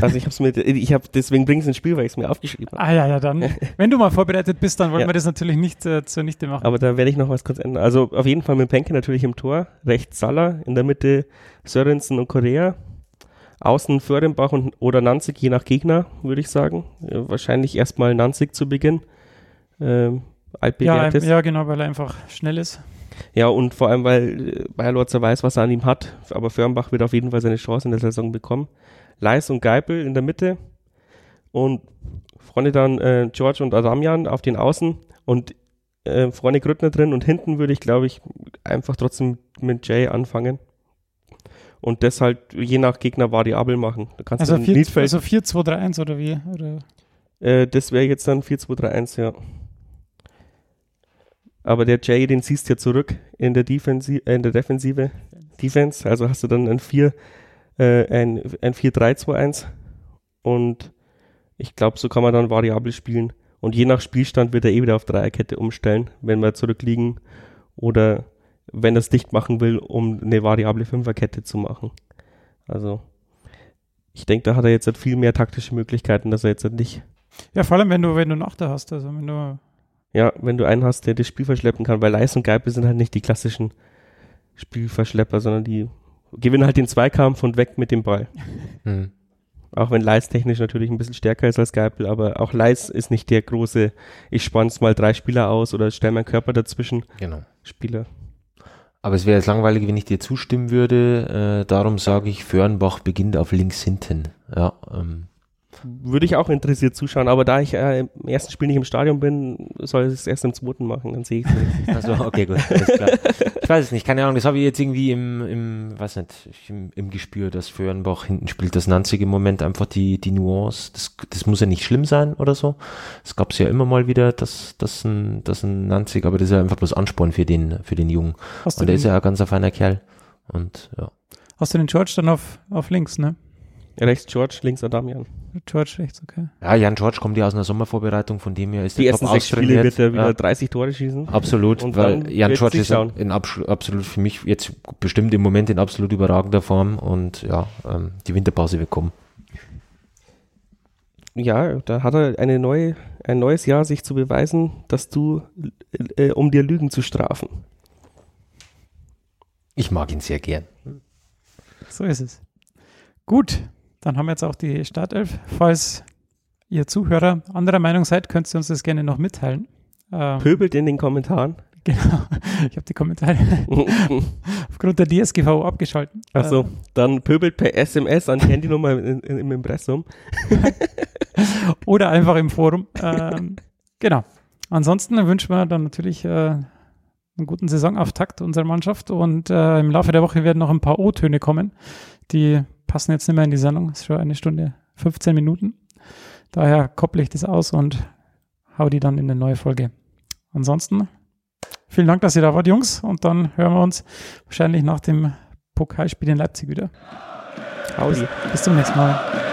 Also ich habe es mir, ich habe deswegen bringe ich ins Spiel, weil ich es mir aufgeschrieben habe. Ah ja, ja, dann. [LAUGHS] Wenn du mal vorbereitet bist, dann wollen Ja. wir das natürlich nicht äh, zunichte machen. Aber da werde ich noch was kurz ändern. Also auf jeden Fall mit Penke natürlich im Tor, rechts Salah, in der Mitte Sörensen und Korea, außen Föhrenbach und oder Nanzig, je nach Gegner, würde ich sagen. Ja, wahrscheinlich erstmal Nanzig zu Beginn. Ähm, ja, altbewährtes. ja, genau, weil er einfach schnell ist. Ja, und vor allem, weil äh, Bayer Lorzer weiß, was er an ihm hat. Aber Firnbach wird auf jeden Fall seine Chance in der Saison bekommen. Leis und Geipel in der Mitte. Und vorne dann äh, George und Adamian auf den Außen. Und äh, vorne Grüttner drin. Und hinten würde ich, glaube ich, einfach trotzdem mit Jay anfangen. Und das halt je nach Gegner variabel machen. Da kannst Also du 4, Niedfeld, also 4 2 3 1 oder wie? Oder? äh, das wäre jetzt dann 4-2-3-1, ja. Aber der Jay, den ziehst du ja zurück in der, Defensi in der Defensive. Defense, also hast du dann ein 4, äh, ein, ein 4-3-2-1 und ich glaube, so kann man dann variabel spielen. Und je nach Spielstand wird er eh wieder auf Dreierkette umstellen, wenn wir zurückliegen oder wenn er es dicht machen will, um eine variable Fünferkette zu machen. Also ich denke, da hat er jetzt halt viel mehr taktische Möglichkeiten, dass er jetzt halt nicht Ja, vor allem, wenn du, wenn du Nachter hast. Also wenn du. Ja, wenn du einen hast, der das Spiel verschleppen kann, weil Leis und Geipel sind halt nicht die klassischen Spielverschlepper, sondern die gewinnen halt den Zweikampf und weg mit dem Ball. [LAUGHS] Hm. Auch wenn Leis technisch natürlich ein bisschen stärker ist als Geipel, aber auch Leis ist nicht der große, ich spann's mal drei Spieler aus oder stell meinen Körper dazwischen Genau. Spieler. Aber es wäre jetzt langweilig, wenn ich dir zustimmen würde. Äh, darum sage ich, Föhrenbach beginnt auf links hinten. Ja, ähm, Würde ich auch interessiert zuschauen, aber da ich äh, im ersten Spiel nicht im Stadion bin, soll ich es erst im zweiten machen, dann sehe ich es nicht. also okay, gut, alles klar. [LAUGHS] Ich weiß es nicht, keine Ahnung. Das habe ich jetzt irgendwie im, im weiß nicht, im, im Gespür, dass Föhrenbach hinten spielt. Das Nanzig im Moment einfach die, die Nuance. Das, das muss ja nicht schlimm sein oder so. Es gab es ja immer mal wieder, dass, dass, ein, dass ein Nanzig, aber das ist ja einfach bloß Ansporn für den, für den Jungen. Hast Und der den, ist ja ein ganz ein feiner Kerl. Und ja. hast du den George dann auf, auf links, ne? Rechts George, links Adamian. George rechts, okay. Ja, Jan George kommt ja aus einer Sommervorbereitung, von dem her ist Die der ersten top sechs Spiele wird er wieder Ja. 30 Tore schießen. Absolut, Und weil Jan George ist in abs- absolut für mich jetzt bestimmt im Moment in absolut überragender Form und ja, ähm, die Winterpause wird kommen. Ja, da hat er eine neue, ein neues Jahr, sich zu beweisen, dass du, äh, um dir Lügen zu strafen. Ich mag ihn sehr gern. So ist es. Gut, dann haben wir jetzt auch die Startelf. Falls ihr Zuhörer anderer Meinung seid, könnt ihr uns das gerne noch mitteilen. Ähm, Pöbelt in den Kommentaren. [LAUGHS] genau. Ich habe die Kommentare [LAUGHS] aufgrund der DSGVO abgeschalten. Ach so, Äh, dann pöbelt per SMS an die Handynummer in, in, im Impressum. [LAUGHS] oder einfach im Forum. Ähm, genau. Ansonsten wünschen wir dann natürlich äh, einen guten Saisonauftakt unserer Mannschaft und äh, im Laufe der Woche werden noch ein paar O-Töne kommen. Die passen jetzt nicht mehr in die Sendung. Es ist schon eine Stunde, 15 Minuten. Daher kopple ich das aus und hau die dann in eine neue Folge. Ansonsten vielen Dank, dass ihr da wart, Jungs. Und dann hören wir uns wahrscheinlich nach dem Pokalspiel in Leipzig wieder. Audi. Bis zum nächsten Mal.